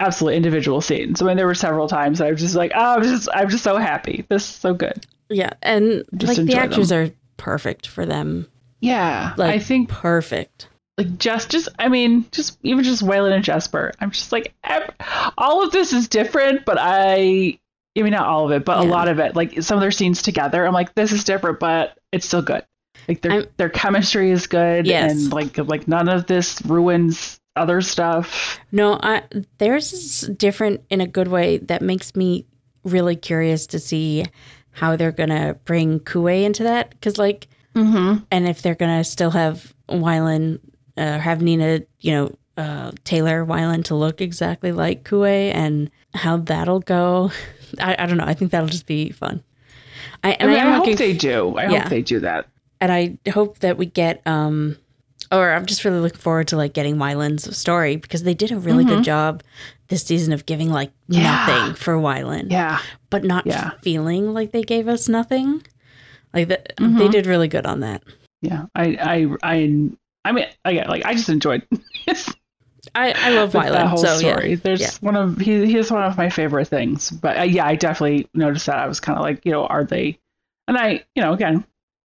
absolute individual scenes. I mean, there were several times I was just like, oh, I'm just, I'm just so happy. This is so good. Yeah, and like the actors are perfect for them. Yeah, Like I think perfect. Like just, just, I mean, just even just Wylan and Jesper, I'm just like, ev- all of this is different, but I. I mean, not all of it, but a lot of it. Like some of their scenes together, I'm like, this is different, but it's still good. Like their I'm- their chemistry is good, Yes. and like like none of this ruins other stuff. No, I theirs is different in a good way that makes me really curious to see how they're gonna bring Kuwei into that. Because like, Mm-hmm. and if they're gonna still have Wylan, uh, have Nina, you know, uh, tailor Wylan to look exactly like Kuwei, and how that'll go. I, I don't know. I think that'll just be fun. I I, and mean, I, I, hope they do. I Yeah. hope they do that. and I hope that we get um or I'm just really looking forward to like getting Wylan's story because they did a really good job this season of giving like Yeah. nothing for Wyland, Yeah, but not Yeah. feeling like they gave us nothing. Like that, they Mhm. did really good on that. yeah. I I I I mean, again, like I just enjoyed I, I love that whole so story. yeah, There's yeah. one of he he is one of my favorite things. But uh, yeah, I definitely noticed that. I was kind of like, you know, are they? And I, you know, again,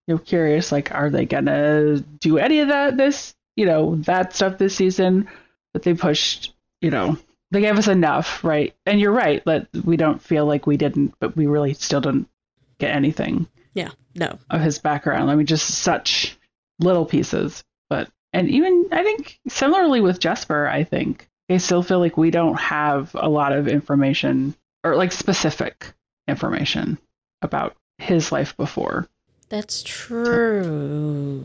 you know, curious, like, are they gonna do any of that this, you know, that stuff this season? But they pushed, you know, they gave us enough, right? And you're right that we don't feel like we didn't, but we really still didn't get anything yeah, no, of his background. I mean, just such little pieces. But and even I think similarly with Jesper, I think I still feel like we don't have a lot of information or like specific information about his life before. That's true.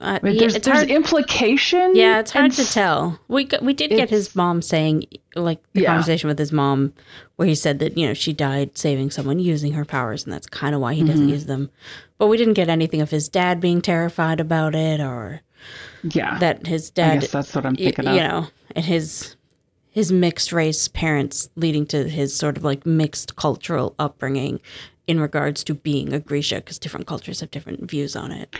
Uh, yeah, there's there's hard. implication. Yeah, it's hard to tell. We we did get his mom saying like the Yeah. conversation with his mom where he said that you know she died saving someone using her powers and that's kind of why he doesn't Mhm. use them. But we didn't get anything of his dad being terrified about it or Yeah, that his dad that's what I'm y- thinking you know, and his his mixed race parents leading to his sort of like mixed cultural upbringing in regards to being a Grisha because different cultures have different views on it.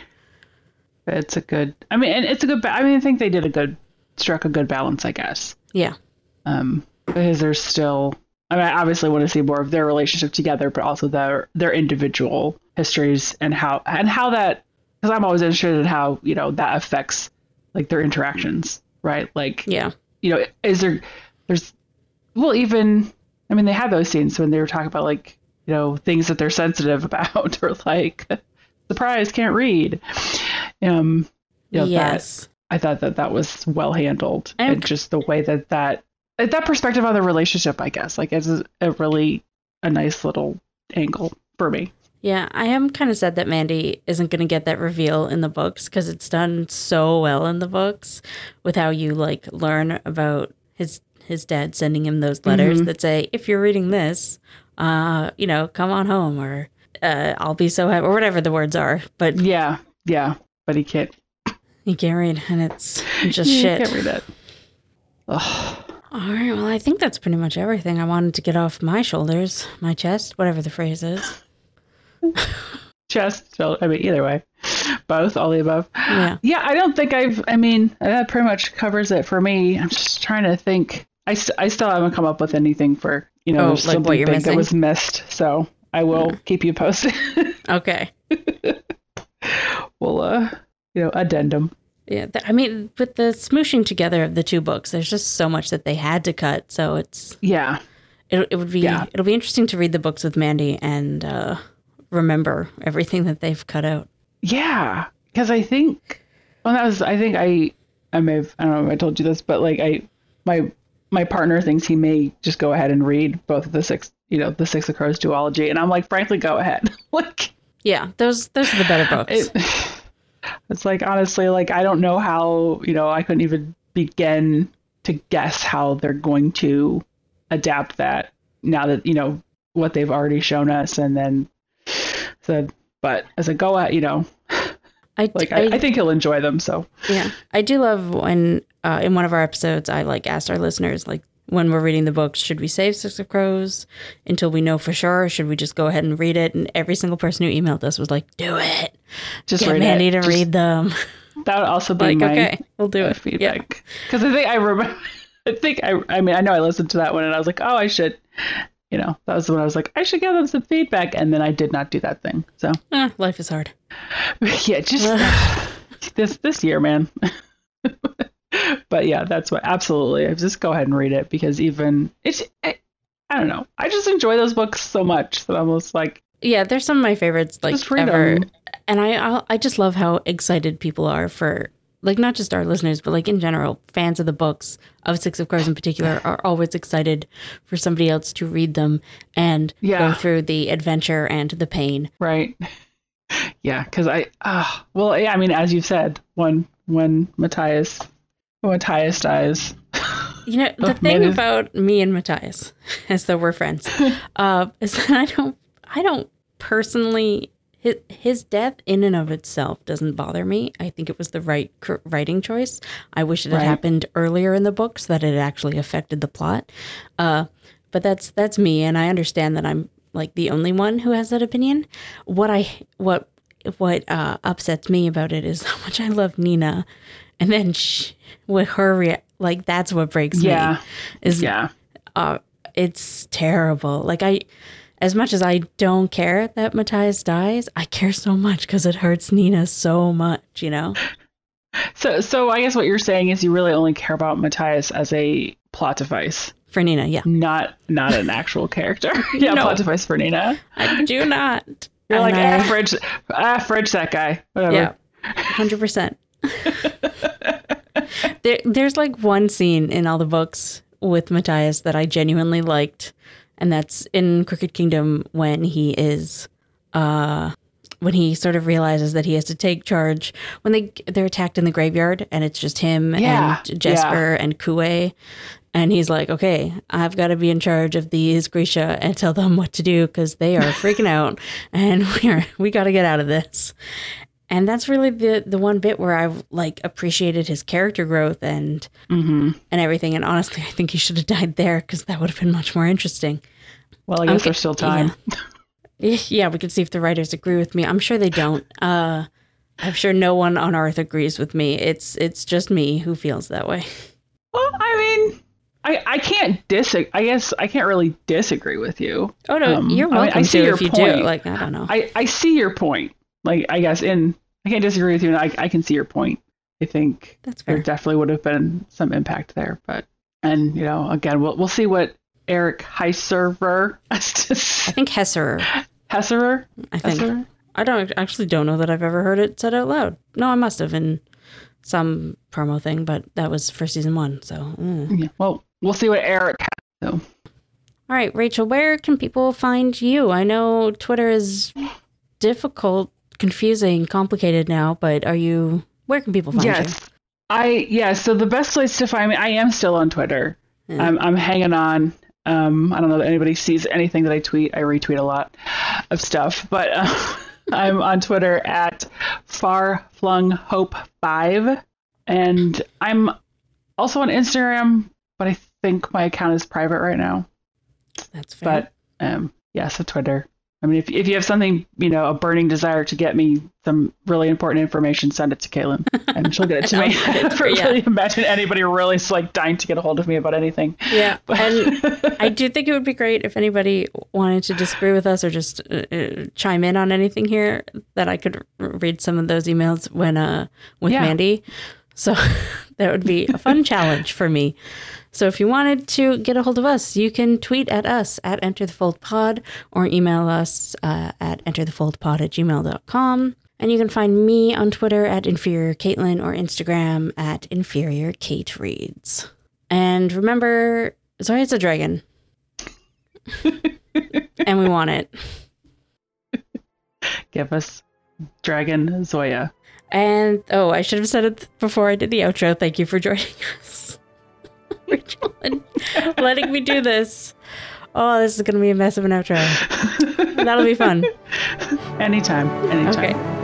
It's a good. I mean, and it's a good. I mean, I think they did a good, struck a good balance, I guess. Yeah. um, because there's still I mean I obviously want to see more of their relationship together, but also their their individual histories and how and how that because I'm always interested in how you know that affects like their interactions, right? Like Yeah. you know, is there there's well even I mean they had those scenes when they were talking about like you know things that they're sensitive about or like surprise can't read. Um, you know, that- yes. I thought that that was well handled, I'm and just the way that that that perspective on the relationship, I guess, like it's a really a nice little angle for me. Yeah, I am kind of sad that Mandi isn't going to get that reveal in the books because it's done so well in the books with how you like learn about his his dad sending him those letters Mhm. that say, "If you're reading this, uh, you know, come on home," or uh, "I'll be so happy," or whatever the words are. But Yeah, yeah, but he can't. He can't read, and it's just he shit. Can't read it. Ugh. All right, well, I think that's pretty much everything I wanted to get off my shoulders, my chest, whatever the phrase is. Chest. So, I mean, either way, both, all the above. Yeah. Yeah, I don't think I've. I mean, that pretty much covers it for me. I'm just trying to think. I, st- I still haven't come up with anything for you know Oh, there's like what something you're missing? that was missed. So I will keep you posted. Okay. we'll uh you know addendum. Yeah, th- I mean, with the smooshing together of the two books, there's just so much that they had to cut. So it's Yeah, it, it would be Yeah. it'll be interesting to read the books with Mandi and uh, remember everything that they've cut out. yeah. Because I think well that was I think I I may have I don't know if I told you this, but like I my my partner thinks he may just go ahead and read both of the six you know, the Six of Crows duology. And I'm like, frankly, go ahead. like Yeah, those those are the better books. it, it's like honestly, like I don't know how, you know, I couldn't even begin to guess how they're going to adapt that now that, you know, what they've already shown us and then said but as a go at, you know, I, like I, I think he'll enjoy them. So yeah, I do love when uh, in one of our episodes I like asked our listeners like when we're reading the books, should we save Six of Crows until we know for sure? Or should we just go ahead and read it? And every single person who emailed us was like, "Do it, just Get read Mandi it. to Just- read them." That would also be like, my okay, we'll do it. Yeah. feedback because I think I remember. I think I. I mean, I know I listened to that one and I was like, oh, I should. You know, that was when I was like, I should give them some feedback, and then I did not do that thing. So Eh, life is hard. yeah, just this this year, man. but yeah, that's what absolutely. I just go ahead and read it because even it's. I, I don't know. I just enjoy those books so much that I'm almost like Yeah, they're some of my favorites. Like ever. them. and I I'll, I just love how excited people are for like not just our listeners, but like in general, fans of the books of Six of Crows in particular are always excited for somebody else to read them and Yeah. go through the adventure and the pain. Right. Yeah, because I ah well yeah I mean as you said when when Matthias when Matthias dies You know, the Oh, thing about me and Matthias, as though we're friends, uh, is that I don't, I don't personally. His, his death in and of itself doesn't bother me. I think it was the right writing choice. I wish it had Right. happened earlier in the book so that it actually affected the plot. Uh, but that's that's me, and I understand that I'm like the only one who has that opinion. What I what what uh, upsets me about it is how much I love Nina, and then sh with her rea- like that's what breaks Yeah. me. Is yeah uh, it's terrible. Like I, as much as I don't care that Matthias dies, I care so much because it hurts Nina so much. You know? so so I guess what you're saying is you really only care about Matthias as a plot device For Nina, yeah. not not an actual character yeah No. plot device for Nina I do not. you're like And ah I- fridge ah fridge that guy whatever Yeah, hundred percent. There, there's like one scene in all the books with Matthias that I genuinely liked, and that's in Crooked Kingdom when he is, uh, when he sort of realizes that he has to take charge when they they're attacked in the graveyard, and it's just him Yeah, and Jesper and Kuwei. And he's like, okay, I've got to be in charge of these Grisha and tell them what to do because they are freaking out, and we're we got to get out of this. And that's really the the one bit where I've like appreciated his character growth and hmm and everything. And honestly, I think he should have died there because that would have been much more interesting. well I guess there's still time Yeah. Yeah, we could see if the writers agree with me. I'm sure they don't. Uh, I'm sure no one on Earth agrees with me. It's it's just me who feels that way. well I mean I I can't disagree I guess I can't really disagree with you Oh no, Um, you're I mean, I welcome see to your if you point. do. Like I don't know. I, I see your point. Like I guess in I can't disagree with you, and I I can see your point. I think That's there definitely would have been some impact there, but and you know again we'll we'll see what Eric Heisserer I think Hesserer. Hesserer I think Hesserer I don't actually don't know that I've ever heard it said out loud. No, I must have in some promo thing, but that was for season one. So. mm. yeah. Well, we'll see what Eric. Has, so All right, Rachel, where can people find you? I know Twitter is difficult, confusing, complicated now, but are you where can people find you? yes, I yeah. So the best place to find me, I am still on Twitter. you? I'm I'm hanging on. Um, I don't know that anybody sees anything that I tweet. I retweet a lot of stuff, but uh, I'm on Twitter at far flung hope five, and I'm also on Instagram, but I think my account is private right now. That's fair. But um, yeah, so Twitter. I mean, if if you have something, you know, a burning desire to get me some really important information, send it to Caitlin, and she'll get it to me. I'll send it to her, I yeah. really imagine anybody really like dying to get a hold of me about anything. yeah, But- and I do think it would be great if anybody wanted to disagree with us or just uh, uh, chime in on anything here that I could r- read some of those emails when uh with Yeah. Mandi. So that would be a fun challenge for me. So if you wanted to get a hold of us, you can tweet at us at Enter the Fold Pod or email us uh, at enterthefoldpod at gmail.com. And you can find me on Twitter at Inferior Caitlin or Instagram at Inferior Kate Reads. And remember, Zoya's a dragon. and we want it. Give us Dragon Zoya. And oh, I should have said it before I did the outro. Thank you for joining us, Rachel, and letting me do this. Oh, this is going to be a mess of an outro. That'll be fun. anytime. Anytime. Okay.